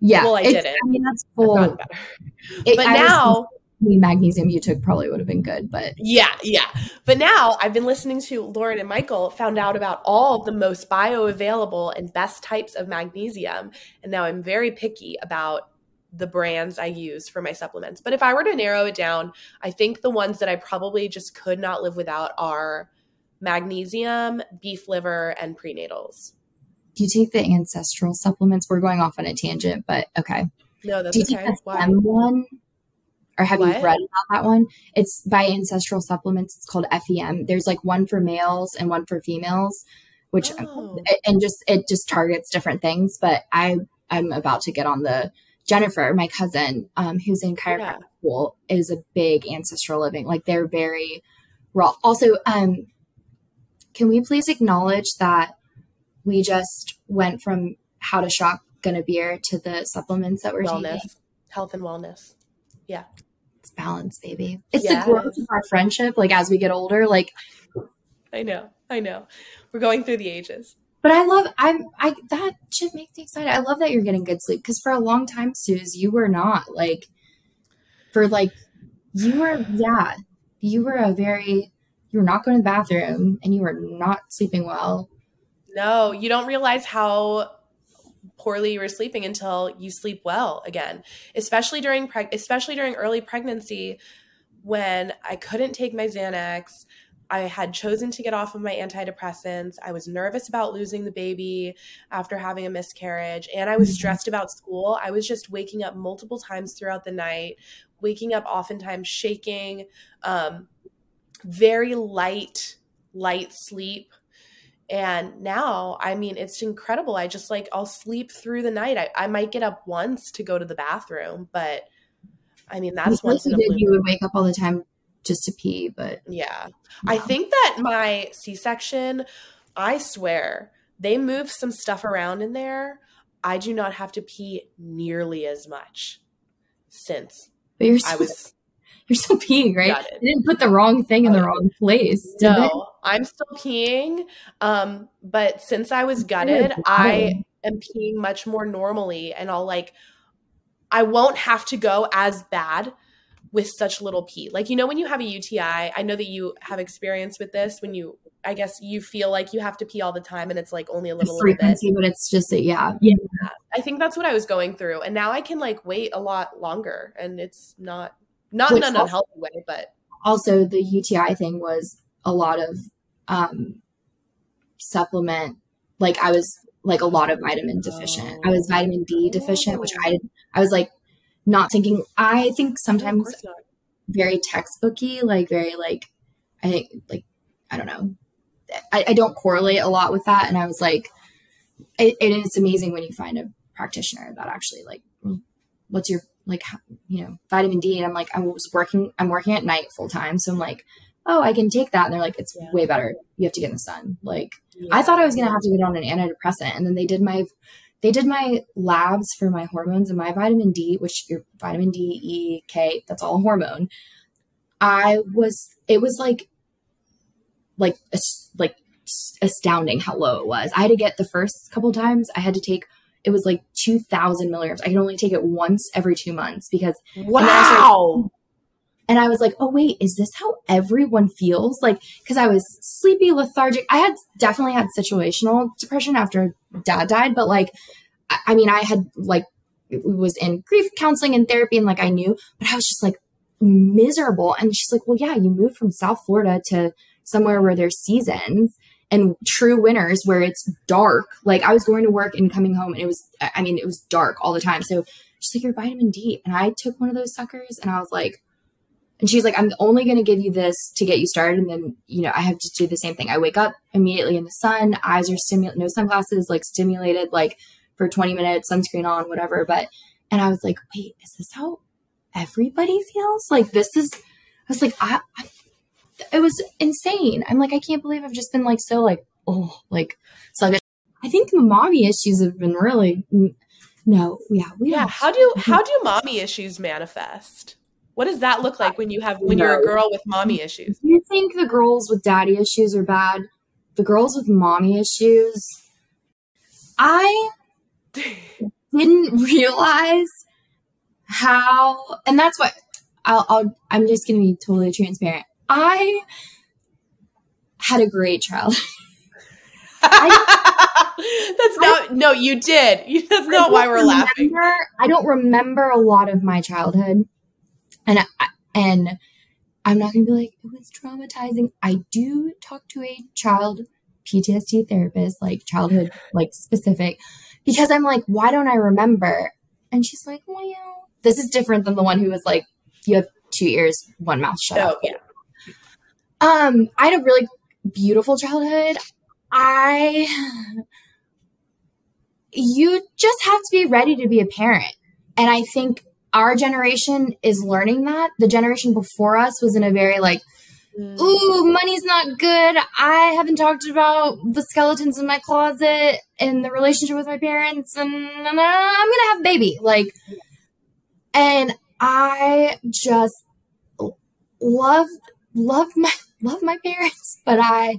Yeah. Well i didn't. I mean that's full. it, but I now the magnesium you took probably would have been good but yeah yeah. But now i've been listening to lauren and michael found out about all the most bioavailable and best types of magnesium and now i'm very picky about the brands I use for my supplements. But if I were to narrow it down, I think the ones that I probably just could not live without are magnesium, beef liver, and prenatals. Do you take the ancestral supplements? We're going off on a tangent, but okay. No, that's Do you okay. Take the one? Or have what? you read about that one? It's by Ancestral Supplements. It's called FEM. There's like one for males and one for females, which oh. and just it just targets different things. But I I'm about to get on the Jennifer, my cousin, um, who's in chiropractic yeah. school, is a big ancestral living. Like they're very raw. Also, um, can we please acknowledge that we just went from how to shotgun a beer to the supplements that we're wellness, taking? Health and wellness. Yeah. It's balance, baby. It's yes. the growth of our friendship, like as we get older. Like I know, I know. We're going through the ages. But I love I'm I that should make me excited. I love that you're getting good sleep because for a long time, Suze, you were not like for like you were yeah, you were a very you were not going to the bathroom and you were not sleeping well. No, you don't realize how poorly you were sleeping until you sleep well again. Especially during preg- especially during early pregnancy when I couldn't take my Xanax. I had chosen to get off of my antidepressants. I was nervous about losing the baby after having a miscarriage, and I was mm-hmm. stressed about school. I was just waking up multiple times throughout the night, waking up oftentimes shaking. Um, very light, light sleep. And now, I mean, it's incredible. I just like, I'll sleep through the night. I, I might get up once to go to the bathroom, but I mean, that's once in a blue. You would wake up all the time just to pee, but yeah. I think that my C section, I swear, they moved some stuff around in there. I do not have to pee nearly as much since but you're I was [LAUGHS] you're still peeing, right? You didn't put the wrong thing in the wrong place. no? I'm still peeing. Um, but since I was gutted, I am peeing much more normally, and I'll like, I won't have to go as bad with such little pee. Like you know, when you have a UTI, I know that you have experience with this. When you, I guess, you feel like you have to pee all the time, and it's like only a little, little bit. but it's just a, yeah, yeah. I think that's what I was going through, and now I can like wait a lot longer, and it's not not Which in an unhealthy way, but also the UTI thing was a lot of um, supplement. Like I was like a lot of vitamin deficient. I was vitamin D deficient, which I I was like not thinking. I think sometimes very textbooky, like very like I think like I don't know. I, I don't correlate a lot with that, and I was like, it, it is amazing when you find a practitioner that actually like, mm, what's your like you know vitamin D and I'm like I was working I'm working at night full time so I'm like oh I can take that and they're like it's yeah. way better you have to get in the sun like yeah. I thought I was gonna have to get on an antidepressant and then they did my they did my labs for my hormones and my vitamin D which your vitamin D E K that's all hormone I was it was like like like astounding how low it was I had to get the first couple times I had to take it was like 2000 milligrams. I can only take it once every two months because wow. And I was like, oh, wait, is this how everyone feels? Like, because I was sleepy, lethargic. I had definitely had situational depression after dad died, but like, I, I mean, I had like, was in grief counseling and therapy, and like, I knew, but I was just like miserable. And she's like, well, yeah, you moved from South Florida to somewhere where there's seasons and true winters where it's dark. Like I was going to work and coming home and it was, I mean, it was dark all the time. So she's like, your vitamin D. And I took one of those suckers and I was like, and she's like, I'm only going to give you this to get you started. And then, you know, I have to do the same thing. I wake up immediately in the sun, eyes are stimulated, no sunglasses, like stimulated, like for 20 minutes, sunscreen on, whatever. But, and I was like, wait, is this how everybody feels? Like, this is, I was like, I, I it was insane. I'm like, I can't believe I've just been like so like oh like sluggish. I think the mommy issues have been really no, yeah, we yeah. How do [LAUGHS] how do mommy issues manifest? What does that look like when you have when you're a girl with mommy issues? Do you think the girls with daddy issues are bad? The girls with mommy issues, I [LAUGHS] didn't realize how, and that's what I'll, I'll I'm just gonna be totally transparent. I had a great childhood. [LAUGHS] that's not I, no you did [LAUGHS] that's not why we're remember, laughing i don't remember a lot of my childhood and I, and i'm not gonna be like it was traumatizing i do talk to a child ptsd therapist like childhood like specific because i'm like why don't i remember and she's like well this is different than the one who was like you have two ears one mouth shut oh, yeah um, I had a really beautiful childhood. I you just have to be ready to be a parent. And I think our generation is learning that. The generation before us was in a very like, mm. ooh, money's not good. I haven't talked about the skeletons in my closet and the relationship with my parents, and I'm gonna have a baby. Like, and I just loved loved my [LAUGHS] love my parents, but I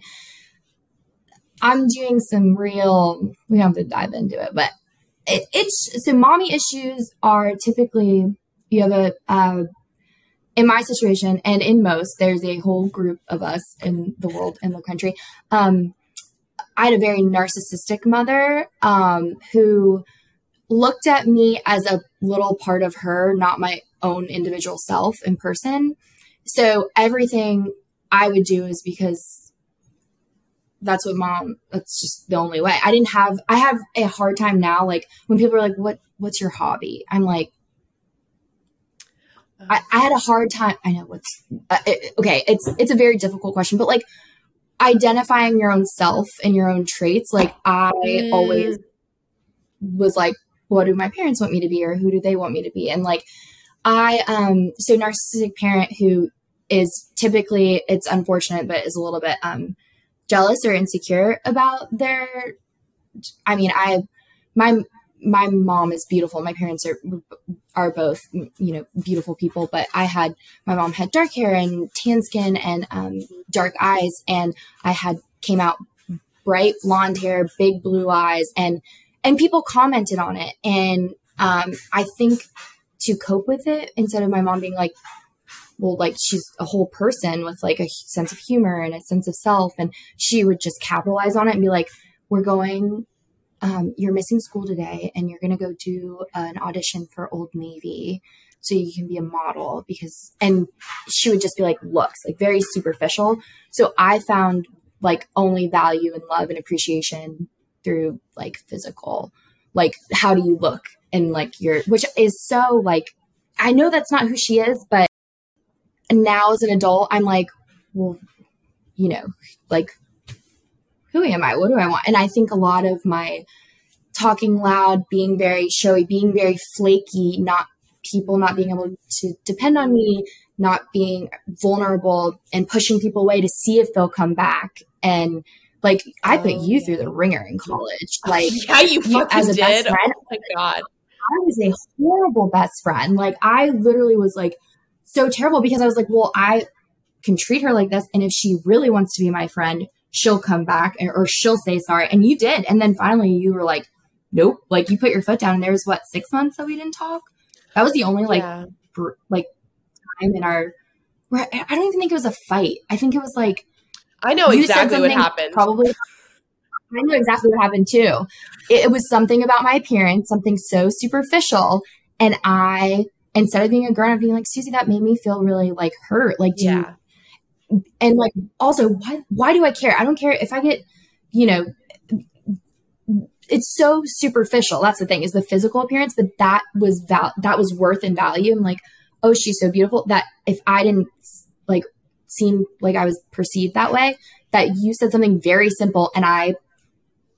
I'm doing some real we don't have to dive into it, but it, it's so mommy issues are typically you have a uh, in my situation and in most there's a whole group of us in the world in the country. Um, i had a very narcissistic mother um, who looked at me as a little part of her not my own individual self in person. So everything I would do is because that's what mom that's just the only way. I didn't have I have a hard time now like when people are like what what's your hobby? I'm like I, I had a hard time. I know what's uh, it, okay. It's it's a very difficult question, but like identifying your own self and your own traits. Like I mm. always was like, what do my parents want me to be or who do they want me to be? And like I um so narcissistic parent who is typically it's unfortunate but is a little bit um jealous or insecure about their I mean I my my mom is beautiful. My parents are are both you know beautiful people, but I had my mom had dark hair and tan skin and um, dark eyes, and I had came out bright blonde hair, big blue eyes, and and people commented on it, and um, I think to cope with it instead of my mom being like well like she's a whole person with like a sense of humor and a sense of self and she would just capitalize on it and be like we're going um, you're missing school today and you're going to go do an audition for Old Navy so you can be a model because, and she would just be like, looks like very superficial. So I found like only value and love and appreciation through like physical, like how do you look and like your, which is so like, I know that's not who she is, but now as an adult, I'm like, well, you know, like who am I? What do I want? And I think a lot of my talking loud, being very showy, being very flaky, not people not being able to depend on me, not being vulnerable and pushing people away to see if they'll come back. And like I put oh, you through the ringer in college. [LAUGHS] Like yeah, you, you as a did. best friend. Oh my god. I was a horrible best friend. Like I literally was like so terrible because I was like, well, I can treat her like this. And if she really wants to be my friend, she'll come back and, or she'll say sorry. And you did. And then finally you were like, nope. Like you put your foot down and there was what, six months that we didn't talk? That was the only like, yeah. br- like time in our, where I don't even think it was a fight. I think it was like, I know exactly what happened. Probably. I know exactly what happened too. It, it was something about my appearance, something so superficial. And I, instead of being a grown up, being like, Suzy, that made me feel really like hurt. Like, do yeah. you, and like also why why do I care? I don't care if I get, you know, it's so superficial. That's the thing is the physical appearance, but that was val- that was worth and value. I'm like, oh, she's so beautiful that if I didn't like seem like I was perceived that way, that you said something very simple and I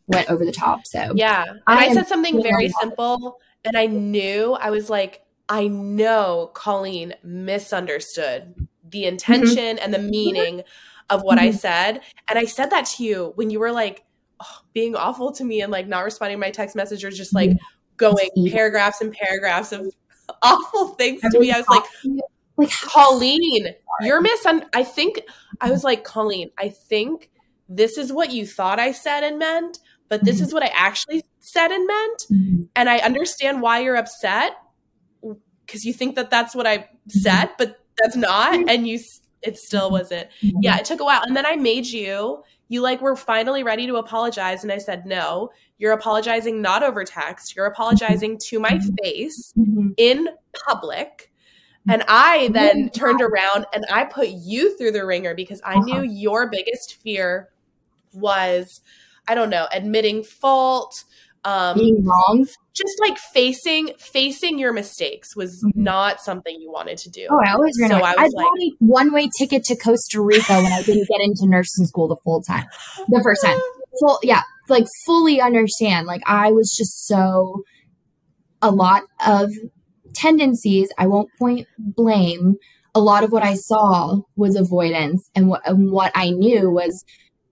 went over the top. So yeah, I, I said something very simple, and I knew I was like, I know Colleen misunderstood the mm-hmm. intention mm-hmm. and the meaning of what mm-hmm. I said. And I said that to you when you were like oh, being awful to me and like not responding to my text message or just like going paragraphs and paragraphs of [LAUGHS] awful things to me. I was like, like Colleen, you're misun. I think I was like, Colleen, I think this is what you thought I said and meant, but this mm-hmm. is what I actually said and meant. Mm-hmm. And I understand why you're upset because you think that that's what I said, but that's not and you it still wasn't. Yeah it took a while and then i made you you like were finally ready to apologize and i said no you're apologizing not over text you're apologizing to my face mm-hmm. in public and i then turned around and i put you through the ringer because i knew uh-huh. your biggest fear was i don't know admitting fault um, being wrong? just like facing facing your mistakes was mm-hmm. not something you wanted to do. Oh i always ran so away. i was I like a one-way ticket to costa rica when i didn't get into nursing school the full time. The first time. [LAUGHS] Full yeah like fully understand. Like i was just so a lot of tendencies i won't point blame. A lot of what i saw was avoidance and what, and what i knew was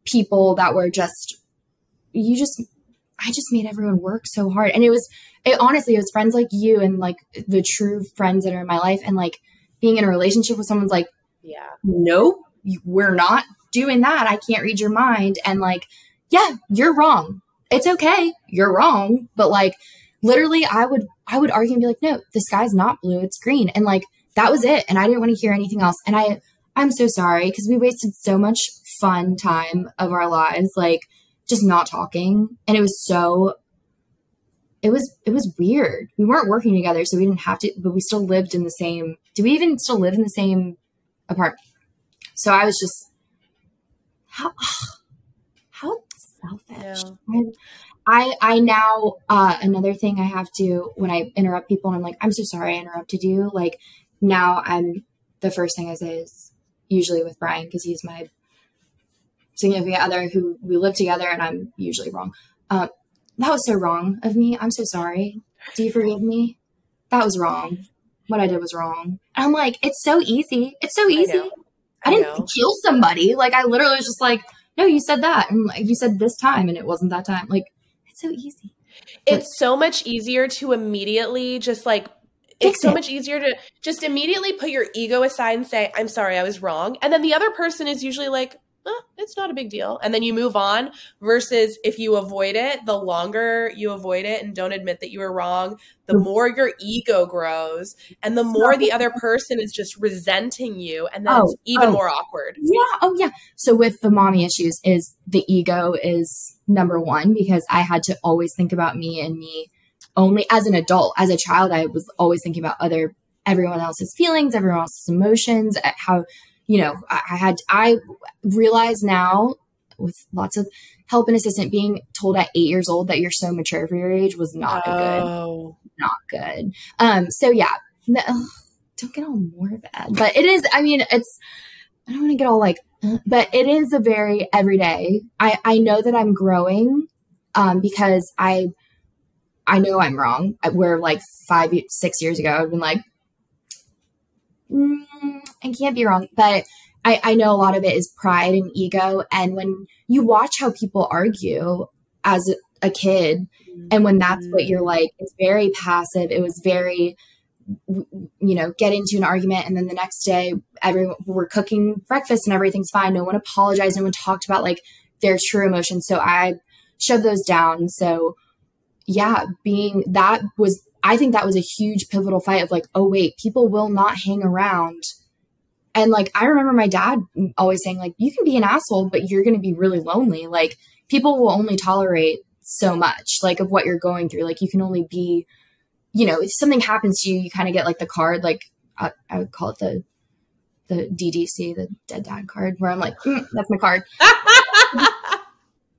people that were just you just I just made everyone work so hard. And it was, it honestly, it was friends like you and like the true friends that are in my life. And like being in a relationship with someone's like, yeah, nope, we're not doing that. I can't read your mind. And like, yeah, you're wrong. It's okay. You're wrong. But like, literally, I would, I would argue and be like, no, the sky's not blue. It's green. And like, that was it. And I didn't want to hear anything else. And I, I'm so sorry because we wasted so much fun time of our lives. Like, just not talking. And it was so it was it was weird. We weren't working together, so we didn't have to but we still lived in the same do we even still live in the same apartment? So I was just how [SIGHS] how selfish. Yeah. I I now uh another thing I have to when I interrupt people and I'm like, I'm so sorry I interrupted you. Like now I'm the first thing I say is usually with Brian because he's my significant other who we live together and I'm usually wrong. Um, that was so wrong of me. I'm so sorry. Do you forgive me? That was wrong. What I did was wrong. And I'm like, it's so easy. It's so easy. I, I, I didn't know. kill somebody. Like I literally was just like, no, you said that. And like, you said this time and it wasn't that time. Like it's so easy. It's but, so much easier to immediately just like it's so it. much easier to just immediately put your ego aside and say, I'm sorry, I was wrong. And then the other person is usually like, oh, it's not a big deal. And then you move on versus if you avoid it, the longer you avoid it and don't admit that you were wrong, the mm. more your ego grows and the more the other person is just resenting you. And then oh, it's even oh. more awkward. Yeah. Oh, yeah. So with the mommy issues is the ego is number one because I had to always think about me and me only as an adult. As a child, I was always thinking about other everyone else's feelings, everyone else's emotions, how you know, I, I had, I realize now with lots of help and assistant being told at eight years old that you're so mature for your age was not oh. good. Not good. Um, so yeah, no, don't get all morbid, but it is, I mean, it's, I don't want to get all like, but it is a very everyday. I, I know that I'm growing, um, because I, I know I'm wrong. Where like five, six years ago, I've been like, mm, I can't be wrong, but I, I know a lot of it is pride and ego. And when you watch how people argue as a kid, and when that's what you're like, it's very passive. It was very, you know, get into an argument, and then the next day, everyone we're cooking breakfast and everything's fine. No one apologized. No one talked about like their true emotions. So I shoved those down. So yeah, being that was I think that was a huge pivotal fight of like, oh, wait, people will not hang around. And like, I remember my dad always saying, like, you can be an asshole, but you're going to be really lonely. Like, people will only tolerate so much, like, of what you're going through. Like, you can only be, you know, if something happens to you, you kind of get like the card, like, I, I, would call it the, the DDC, the dead dad card, where I'm like, mm, that's my card. [LAUGHS]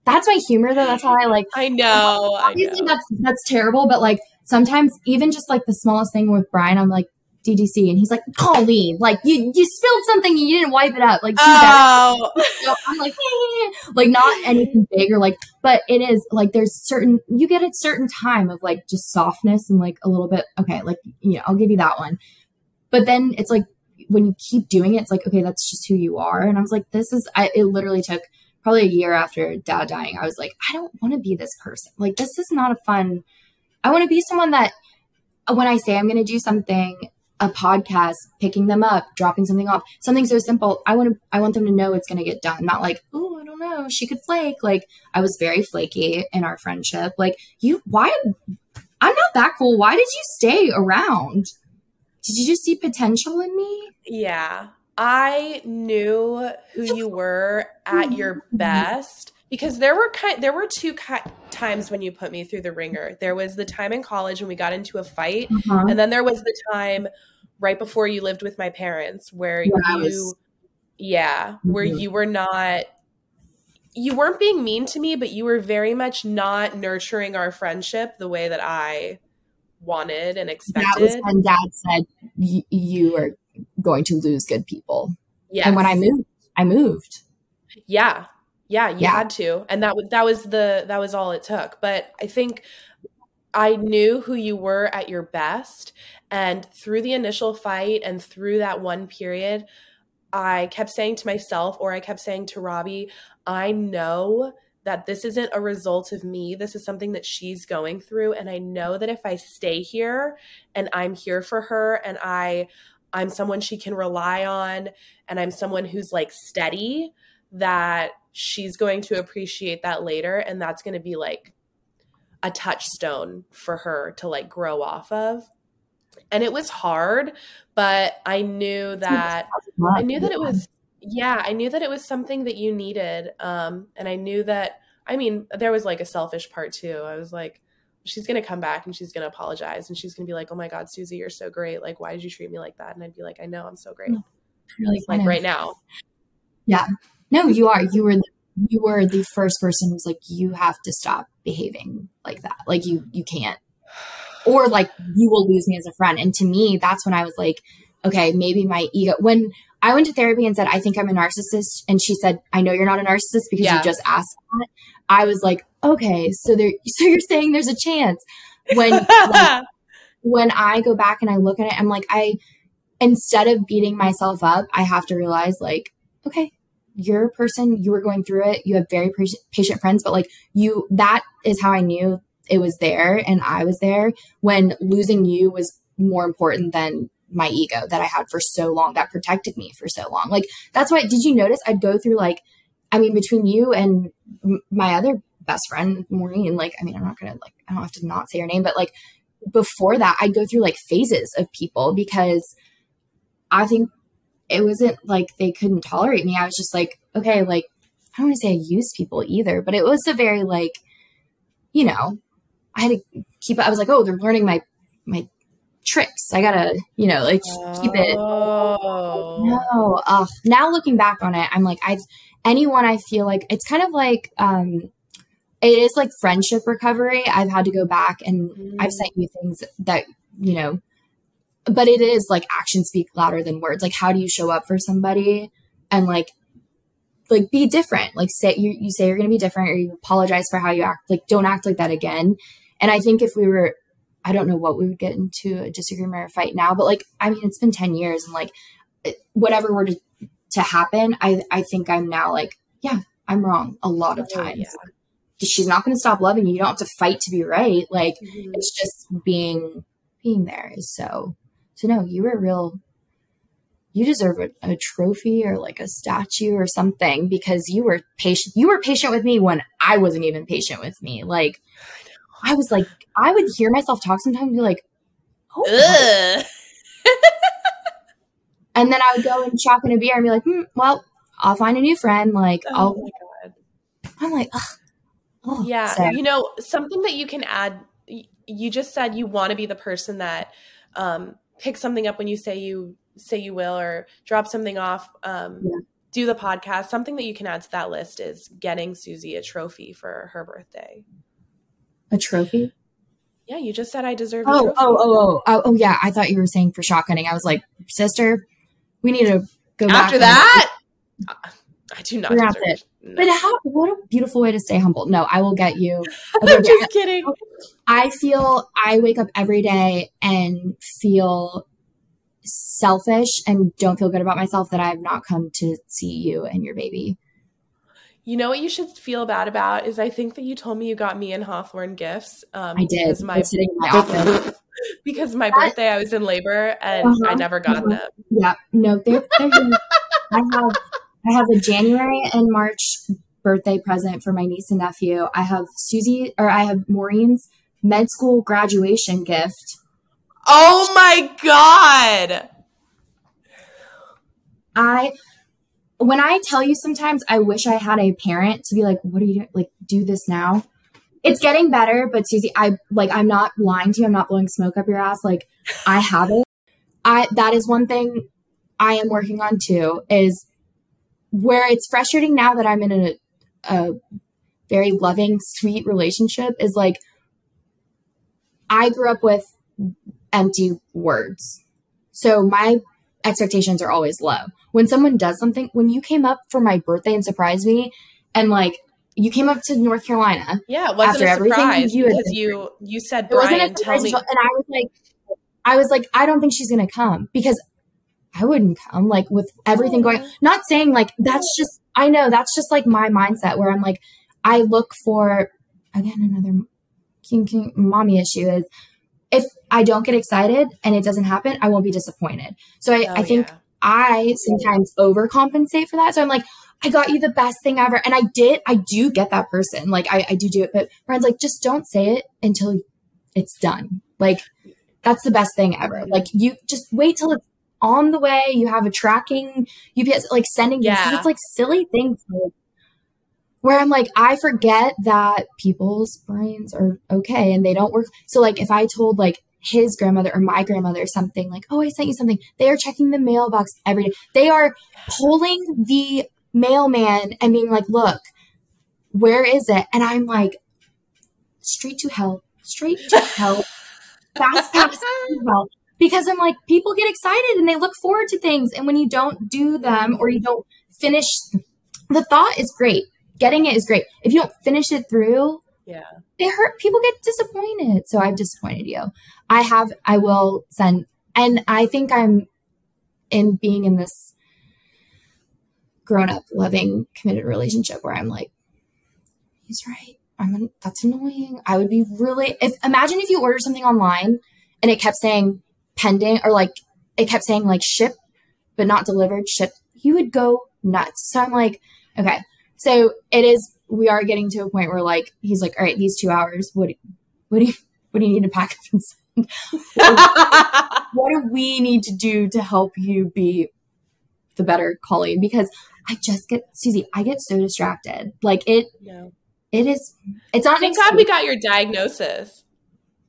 that's my humor though. That's how I like. I know. Obviously, I know. that's that's terrible, but like sometimes even just like the smallest thing with Brian, I'm like, DDC, and he's like, Colleen, like you you spilled something and you didn't wipe it up, like oh. [LAUGHS] So I'm like, hey. like not anything big or like, but it is like there's certain you get a certain time of like just softness and like a little bit okay, like yeah, I'll give you that one, but then it's like when you keep doing it, it's like okay, that's just who you are, and I was like, this is I it literally took probably a year after dad dying, I was like, I don't want to be this person, like this is not a fun I want to be someone that when I say I'm going to do something, a podcast, picking them up, dropping something off, something so simple, I want to, I want them to know it's going to get done. Not like, oh, I don't know, she could flake. Like I was very flaky in our friendship. Like you, why? I'm not that cool. Why did you stay around? Did you just see potential in me? Yeah. I knew who you were at your [LAUGHS] mm-hmm. best because there were kind there were two ki- times when you put me through the ringer. There was the time in college when we got into a fight, uh-huh. and then there was the time right before you lived with my parents where yeah, you was... yeah, mm-hmm. where you were not you weren't being mean to me, but you were very much not nurturing our friendship the way that I wanted and expected. That was when dad said you are going to lose good people. Yeah. And when I moved, I moved. Yeah. Yeah, you yeah. had to. And that was that was the that was all it took. But I think I knew who you were at your best and through the initial fight and through that one period, I kept saying to myself or I kept saying to Robbie, I know that this isn't a result of me. This is something that she's going through and I know that if I stay here and I'm here for her and I I'm someone she can rely on and I'm someone who's like steady that she's going to appreciate that later and that's going to be like a touchstone for her to like grow off of. And it was hard but i knew that i knew that it was yeah i knew that it was something that you needed um and i knew that i mean there was like a selfish part too. I was like she's going to come back and she's going to apologize and she's going to be like oh my god suzy you're so great. Like why did you treat me like that? And i'd be like i know i'm so great. Really like right now. Yeah no, you are. You were the, you were the first person who's like, you have to stop behaving like that. Like you you can't. Or like you will lose me as a friend. And to me, that's when I was like, okay, maybe my ego when I went to therapy and said, I think I'm a narcissist. And she said, I know you're not a narcissist because yeah. you just asked that. I was like, okay, so there, [LAUGHS] so you're saying there's a chance when, like, [LAUGHS] when I go back and I look at it, I'm like, I, instead of beating myself up, I have to realize like, okay, you're person, you were going through it. You have very patient friends, but like you, that is how I knew it was there and I was there when losing you was more important than my ego that I had for so long that protected me for so long. Like that's why did you notice I'd go through like I mean between you and my other best friend Maureen like I mean I'm not going to like I don't have to not say her name but like before that I'd go through like phases of people because I think it wasn't like they couldn't tolerate me. I was just like okay like I don't want to say I used people either but it was a very like you know I had to keep I was like oh they're learning my my tricks. I gotta, you know, like keep it. Oh. No, uh, now looking back on it, I'm like, I've anyone I feel like it's kind of like, um, it is like friendship recovery. I've had to go back and mm. I've sent you things that, you know, but it is like actions speak louder than words. Like, how do you show up for somebody and like, like be different? Like, say you, you say you're going to be different or you apologize for how you act. Like, don't act like that again. And I think if we were I don't know what we would get into a disagreement or a fight now, but like, I mean, it's been 10 years and like whatever were to, to happen, I, I think I'm now like, yeah, I'm wrong a lot of oh, times. Yeah. She's not going to stop loving you. You don't have to fight to be right. Like mm-hmm. it's just being, being there is so, so no, you were real, you deserve a, a trophy or like a statue or something because you were patient. You were patient with me when I wasn't even patient with me. Like, I was like, I would hear myself talk sometimes and be like, oh. and then I would go and shop in a beer and be like, hmm, well, I'll find a new friend. Like, oh I'll. I'm like, oh, yeah. So. You know, something that you can add. You just said you want to be the person that um, picks something up when you say you say you will, or drop something off. Um, yeah. Do the podcast. Something that you can add to that list is getting Suzy a trophy for her birthday. A trophy? Yeah, you just said I deserve. Oh, oh, oh, oh, oh, oh, yeah. I thought you were saying for shotgunning. I was like, sister, we need to go after that. [LAUGHS] I do not deserve it. No. But how? What a beautiful way to stay humble. No, I will get you. [LAUGHS] I'm just kidding. I feel I wake up every day and feel selfish and don't feel good about myself that I have not come to see you and your baby. You know what you should feel bad about is I think that you told me you got me and Hawthorne gifts. Um, I did. Because my, sitting in my [LAUGHS] office. because my birthday, I was in labor and uh-huh, I never got uh-huh. them. Yeah, no, they're, they're [LAUGHS] I have I have a January and March birthday present for my niece and nephew. I have Suzy or I have Maureen's med school graduation gift. Oh my god! I when I tell you sometimes I wish I had a parent to be like, what are you doing? Like, do this now. It's getting better, but Suzy, I like, I'm not lying to you. I'm not blowing smoke up your ass. Like, I have it. I, that is one thing I am working on too, is where it's frustrating now that I'm in a, a very loving, sweet relationship is like, I grew up with empty words. So my expectations are always low. When someone does something, when you came up for my birthday and surprised me, and like you came up to North Carolina, yeah, it wasn't after a everything you because you you said Brian, tell me, and I was like, I was like, I don't think she's gonna come because I wouldn't come like with everything going. Oh. Not saying like that's just I know that's just like my mindset where I'm like I look for again another king king mommy issue is if I don't get excited and it doesn't happen, I won't be disappointed. So I, oh, I think yeah. I sometimes overcompensate for that. So I'm like, I got you the best thing ever. And I did, I do get that person. Like I, I do do it, but Brian's like, just don't say it until it's done. Like that's the best thing ever. Like you just wait till it's on the way. You have a tracking UPS, like sending yeah. It's like silly things. Like, where I'm like, I forget that people's brains are okay and they don't work. So like if I told like his grandmother or my grandmother something like, oh, I sent you something, they are checking the mailbox every day. They are pulling the mailman and being like, look, where is it? And I'm like, straight to hell, straight to hell, fast, [LAUGHS] fast to hell. Because I'm like, people get excited and they look forward to things. And when you don't do them or you don't finish, the thought is great. Getting it is great. If you don't finish it through, yeah, it hurt. People get disappointed. So I've disappointed you. I have, I will send, and I think I'm in being in this grown up, loving, committed relationship where I'm like, he's right. I'm, that's annoying. I would be really, if, imagine if you order something online and it kept saying pending or like it kept saying like ship but not delivered ship you would go nuts so i'm like okay so it is we are getting to a point where like he's like all right these two hours what what do you what do you need to pack up and send [LAUGHS] what do we need to do to help you be the better Colleen? Because I just get Suzy, I get so distracted. Like it yeah. it is it's not Thank God we got your diagnosis.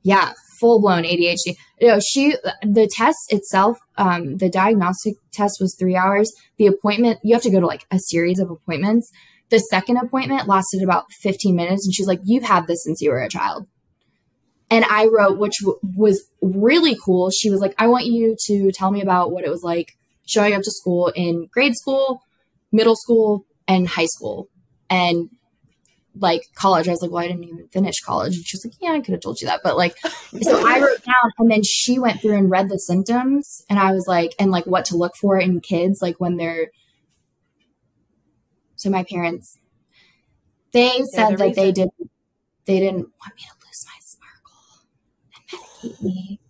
Yeah, full blown ADHD. You know, she the test itself, um, the diagnostic test was three hours. The appointment, you have to go to like a series of appointments. The second appointment lasted about 15 minutes, and she's like, You've had this since you were a child. And I wrote, which w- was really cool. She was like, I want you to tell me about what it was like showing up to school in grade school, middle school, and high school. And like college. I was like, well, I didn't even finish college. And she's like, yeah, I could have told you that. But like, [LAUGHS] so I wrote down and then she went through and read the symptoms. And I was like, and like what to look for in kids, like when they're. So my parents, they said that they didn't, they didn't want me to lose my sparkle and medicate me.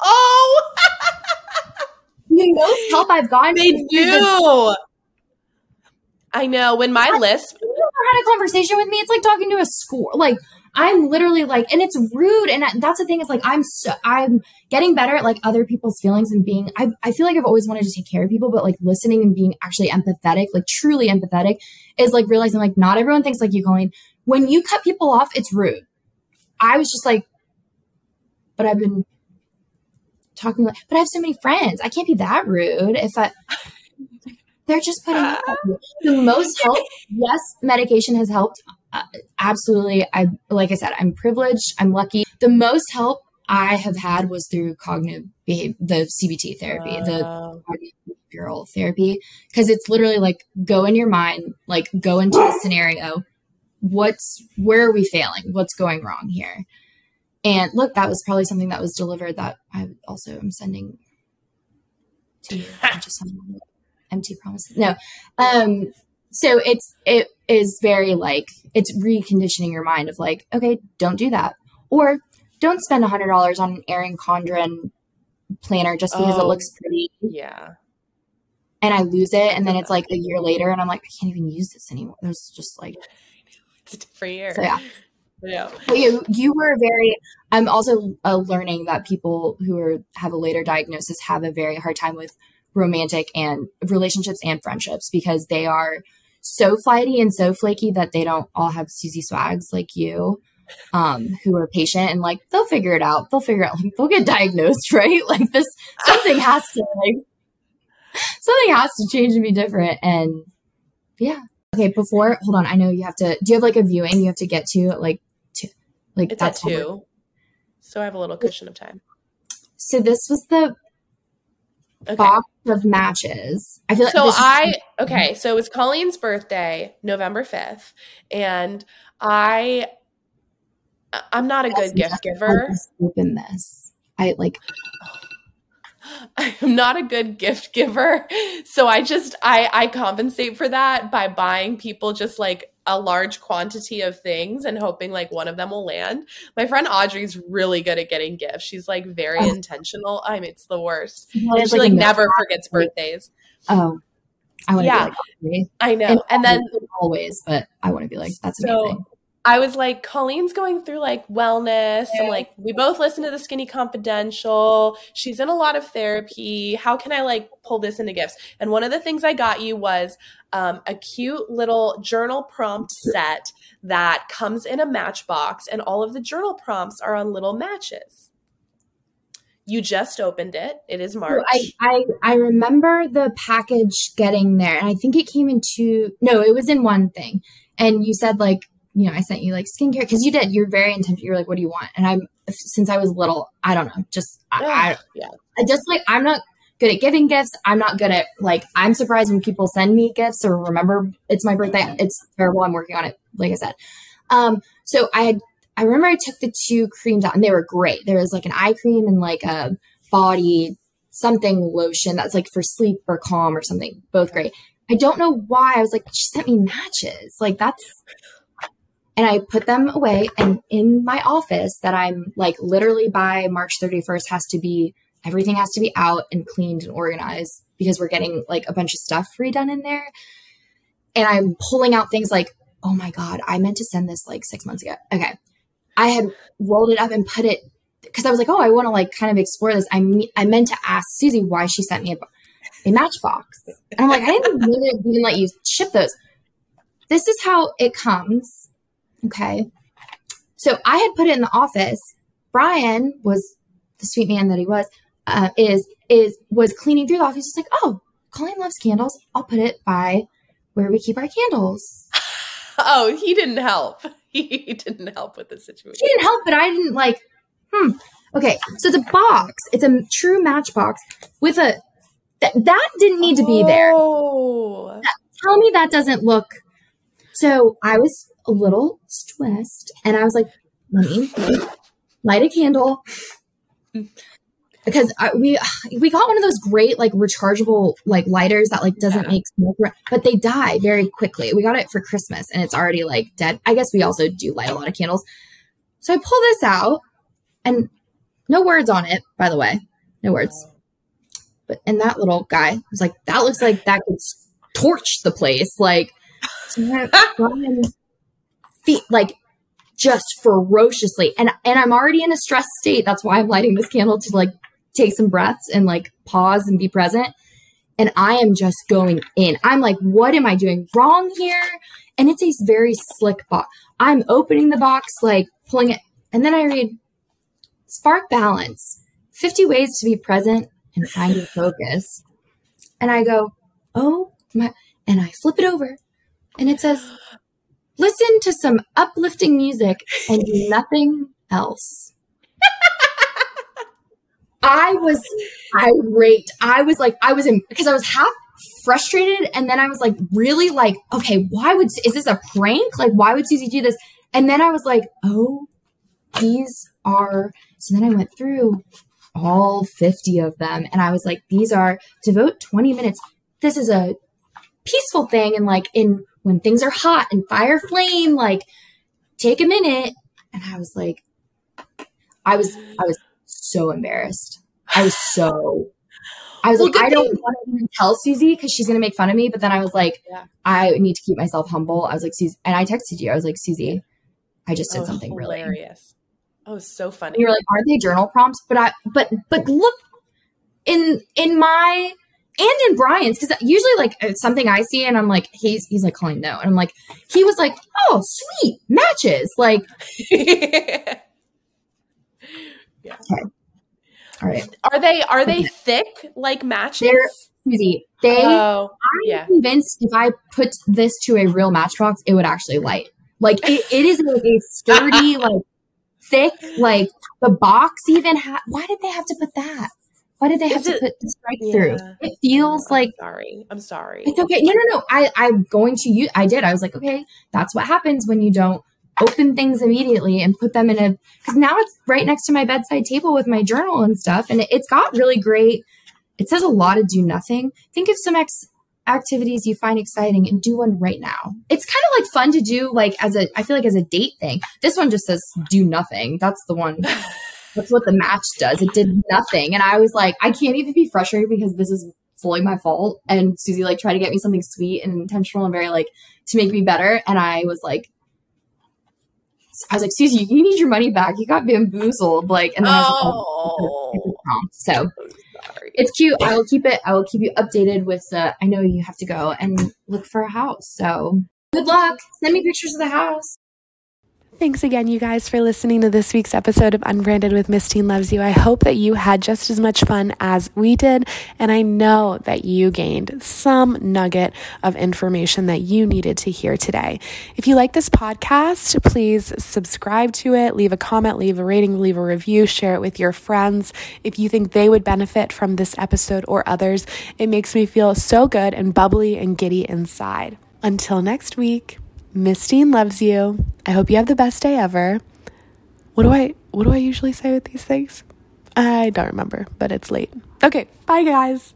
Oh! [LAUGHS] you know help I've gotten. They do. I know when my list had a conversation with me, it's like talking to a school. Like I'm literally like, and it's rude. And that's the thing is like, I'm so, I'm getting better at like other people's feelings and being, I, I feel like I've always wanted to take care of people, but like listening and being actually empathetic, like truly empathetic is like realizing like not everyone thinks like you, Colleen. When you cut people off, it's rude. I was just like, but I've been talking like, but I have so many friends. I can't be that rude if I, they're just putting the most help. Yes, medication has helped. Uh, absolutely. I like I said, I'm privileged. I'm lucky. The most help I have had was through cognitive behavior, the CBT therapy, the behavioral therapy, because it's literally like go in your mind, like go into a scenario. What's where are we failing? What's going wrong here? And look, that was probably something that was delivered that I also am sending to you. [LAUGHS] empty promises. No. Um, so it's it is very like it's reconditioning your mind of like, okay, don't do that. Or don't spend a hundred dollars on an Erin Condren planner just because oh, it looks pretty. Yeah. And I lose it, and then it's like a year later, and I'm like, I can't even use this anymore. There's just like [LAUGHS] it's a different year. So, yeah. [LAUGHS] Yeah. you you were very. I'm also uh, learning that people who are have a later diagnosis have a very hard time with romantic and relationships and friendships because they are so flighty and so flaky that they don't all have Suzy swags like you, um, who are patient and like they'll figure it out. They'll figure out like they'll get diagnosed, [LAUGHS] right? Like this something has to like something has to change and be different. And yeah. Okay, before hold on, I know you have to do you have like a viewing you have to get to like to like it's that's at two. So I have a little cushion of time. So this was the okay. box of matches. I feel like so. I okay. So it was Colleen's birthday, November fifth, and I I'm not a good gift giver. Open this. I like. [LAUGHS] I'm not a good gift giver. So I just I I compensate for that by buying people just like a large quantity of things and hoping like one of them will land. My friend Audrey's really good at getting gifts. She's like very oh. intentional. I mean, it's the worst. and she like, like never forgets birthdays. Oh, I want to yeah, be like Audrey. I know. And, and then always, but I want to be like that's so, amazing. I was like, Colleen's going through like wellness. And like, we both listen to the Skinny Confidential. She's in a lot of therapy. How can I like pull this into gifts? And one of the things I got you was um, a cute little journal prompt set that comes in a matchbox, and all of the journal prompts are on little matches. You just opened it. It is March. I, I I remember the package getting there, and I think it came in two. No, it was in one thing. And you said like you know, I sent you like skincare because you did. You're very intentional. You're like, what do you want? And I'm since I was little, I don't know, just I, I, yeah. I just like I'm not good at giving gifts. I'm not good at like I'm surprised when people send me gifts or remember it's my birthday. It's terrible. I'm working on it. Like I said, um, so I had I remember I took the two creams out and they were great. There was like an eye cream and like a body something lotion that's like for sleep or calm or something. Both great. I don't know why I was like, she sent me matches. Like that's and I put them away and in my office that I'm like literally by March 31st has to be everything has to be out and cleaned and organized because we're getting like a bunch of stuff redone in there. And I'm pulling out things like, oh my God, I meant to send this like six months ago. Okay. I had rolled it up and put it because I was like, oh, I want to like kind of explore this. I me- I meant to ask Suzy why she sent me a, a Matchbox, and I'm like, I didn't [LAUGHS] even let you ship those. This is how it comes. Okay, so I had put it in the office. Brian was the sweet man that he was. Uh, is is was cleaning through the office. He's like, oh, Colleen loves candles. I'll put it by where we keep our candles. [LAUGHS] Oh, he didn't help. [LAUGHS] He didn't help with the situation. He didn't help, but I didn't like hmm. Okay, so it's a box. It's a true matchbox with a that that didn't need to be there. Oh. Tell me that doesn't look. So I was a little stressed, and I was like, "Let me light a candle." Because I, we we got one of those great like rechargeable like lighters that like doesn't yeah. make smoke, but they die very quickly. We got it for Christmas and it's already like dead. I guess we also do light a lot of candles. So I pull this out and no words on it, by the way. No words. But and that little guy was like, that looks like that could torch the place. Like feet like just ferociously. And and I'm already in a stressed state. That's why I'm lighting this candle to like take some breaths and like pause and be present. And I am just going in. I'm like, what am I doing wrong here? And it's a very slick box. I'm opening the box, like pulling it, and then I read Spark Balance 50 Ways to Be Present and Find Your Focus. And I go, oh my, and I flip it over and it says, listen to some uplifting music and do [LAUGHS] nothing else. I was irate. I was like, I was in, because I was half frustrated and then I was like, really like, okay, why would, is this a prank? Like, why would Suzy do this? And then I was like, oh, these are so then I went through all 50 of them and I was like, these are devote 20 minutes. This is a peaceful thing. And like in when things are hot and fire flame, like take a minute. And I was like, I was, I was so embarrassed. I was so, I was well, like, I don't want to even tell Suzy because she's going to make fun of me. But then I was like, yeah. I need to keep myself humble. I was like, Suzy, and I texted you. I was like, Suzy, I just did oh, something hilarious. really Oh, so funny. And you're like, aren't they journal prompts? But I, but, but look in, in my, and in Brian's, because usually like something I see and I'm like, he's, he's like calling no. And I'm like, he was like, oh, sweet matches. Like, [LAUGHS] yeah. Okay. All right. Are they, are they thick like matches? They're, easy. They, oh, I'm yeah. convinced if I put this to a real matchbox, it would actually light. Like it, it is like a sturdy, [LAUGHS] like thick, like the box even had. Why did they have to put that? Why did they have to put the strike yeah. through? It feels I'm like sorry. I'm sorry. It's okay. No, no, no. I I'm going to use. I did. I was like, okay, that's what happens when you don't open things immediately and put them in a. Because now it's right next to my bedside table with my journal and stuff, and it, it's got really great. It says a lot of do nothing. Think of some ex activities you find exciting and do one right now. It's kind of like fun to do like as a I feel like as a date thing. This one just says do nothing. That's the one. [LAUGHS] That's what the match does. It did nothing. And I was like, I can't even be frustrated because this is fully my fault. And Suzy like tried to get me something sweet and intentional and very like to make me better. And I was like, I was like, Suzy, you need your money back. You got bamboozled. Like, and then I was like, oh. [LAUGHS] so sorry. It's cute. I will keep it. I will keep you updated with. Uh, I know you have to go and look for a house. So good luck. Send me pictures of the house. Thanks again, you guys, for listening to this week's episode of Unbranded with Miss Dean Loves You. I hope that you had just as much fun as we did, and I know that you gained some nugget of information that you needed to hear today. If you like this podcast, please subscribe to it, leave a comment, leave a rating, leave a review, share it with your friends. If you think they would benefit from this episode or others, it makes me feel so good and bubbly and giddy inside. Until next week. Miss Dean loves you. I hope you have the best day ever. What do I what do I usually say with these things? I don't remember, but it's late. Okay, bye guys.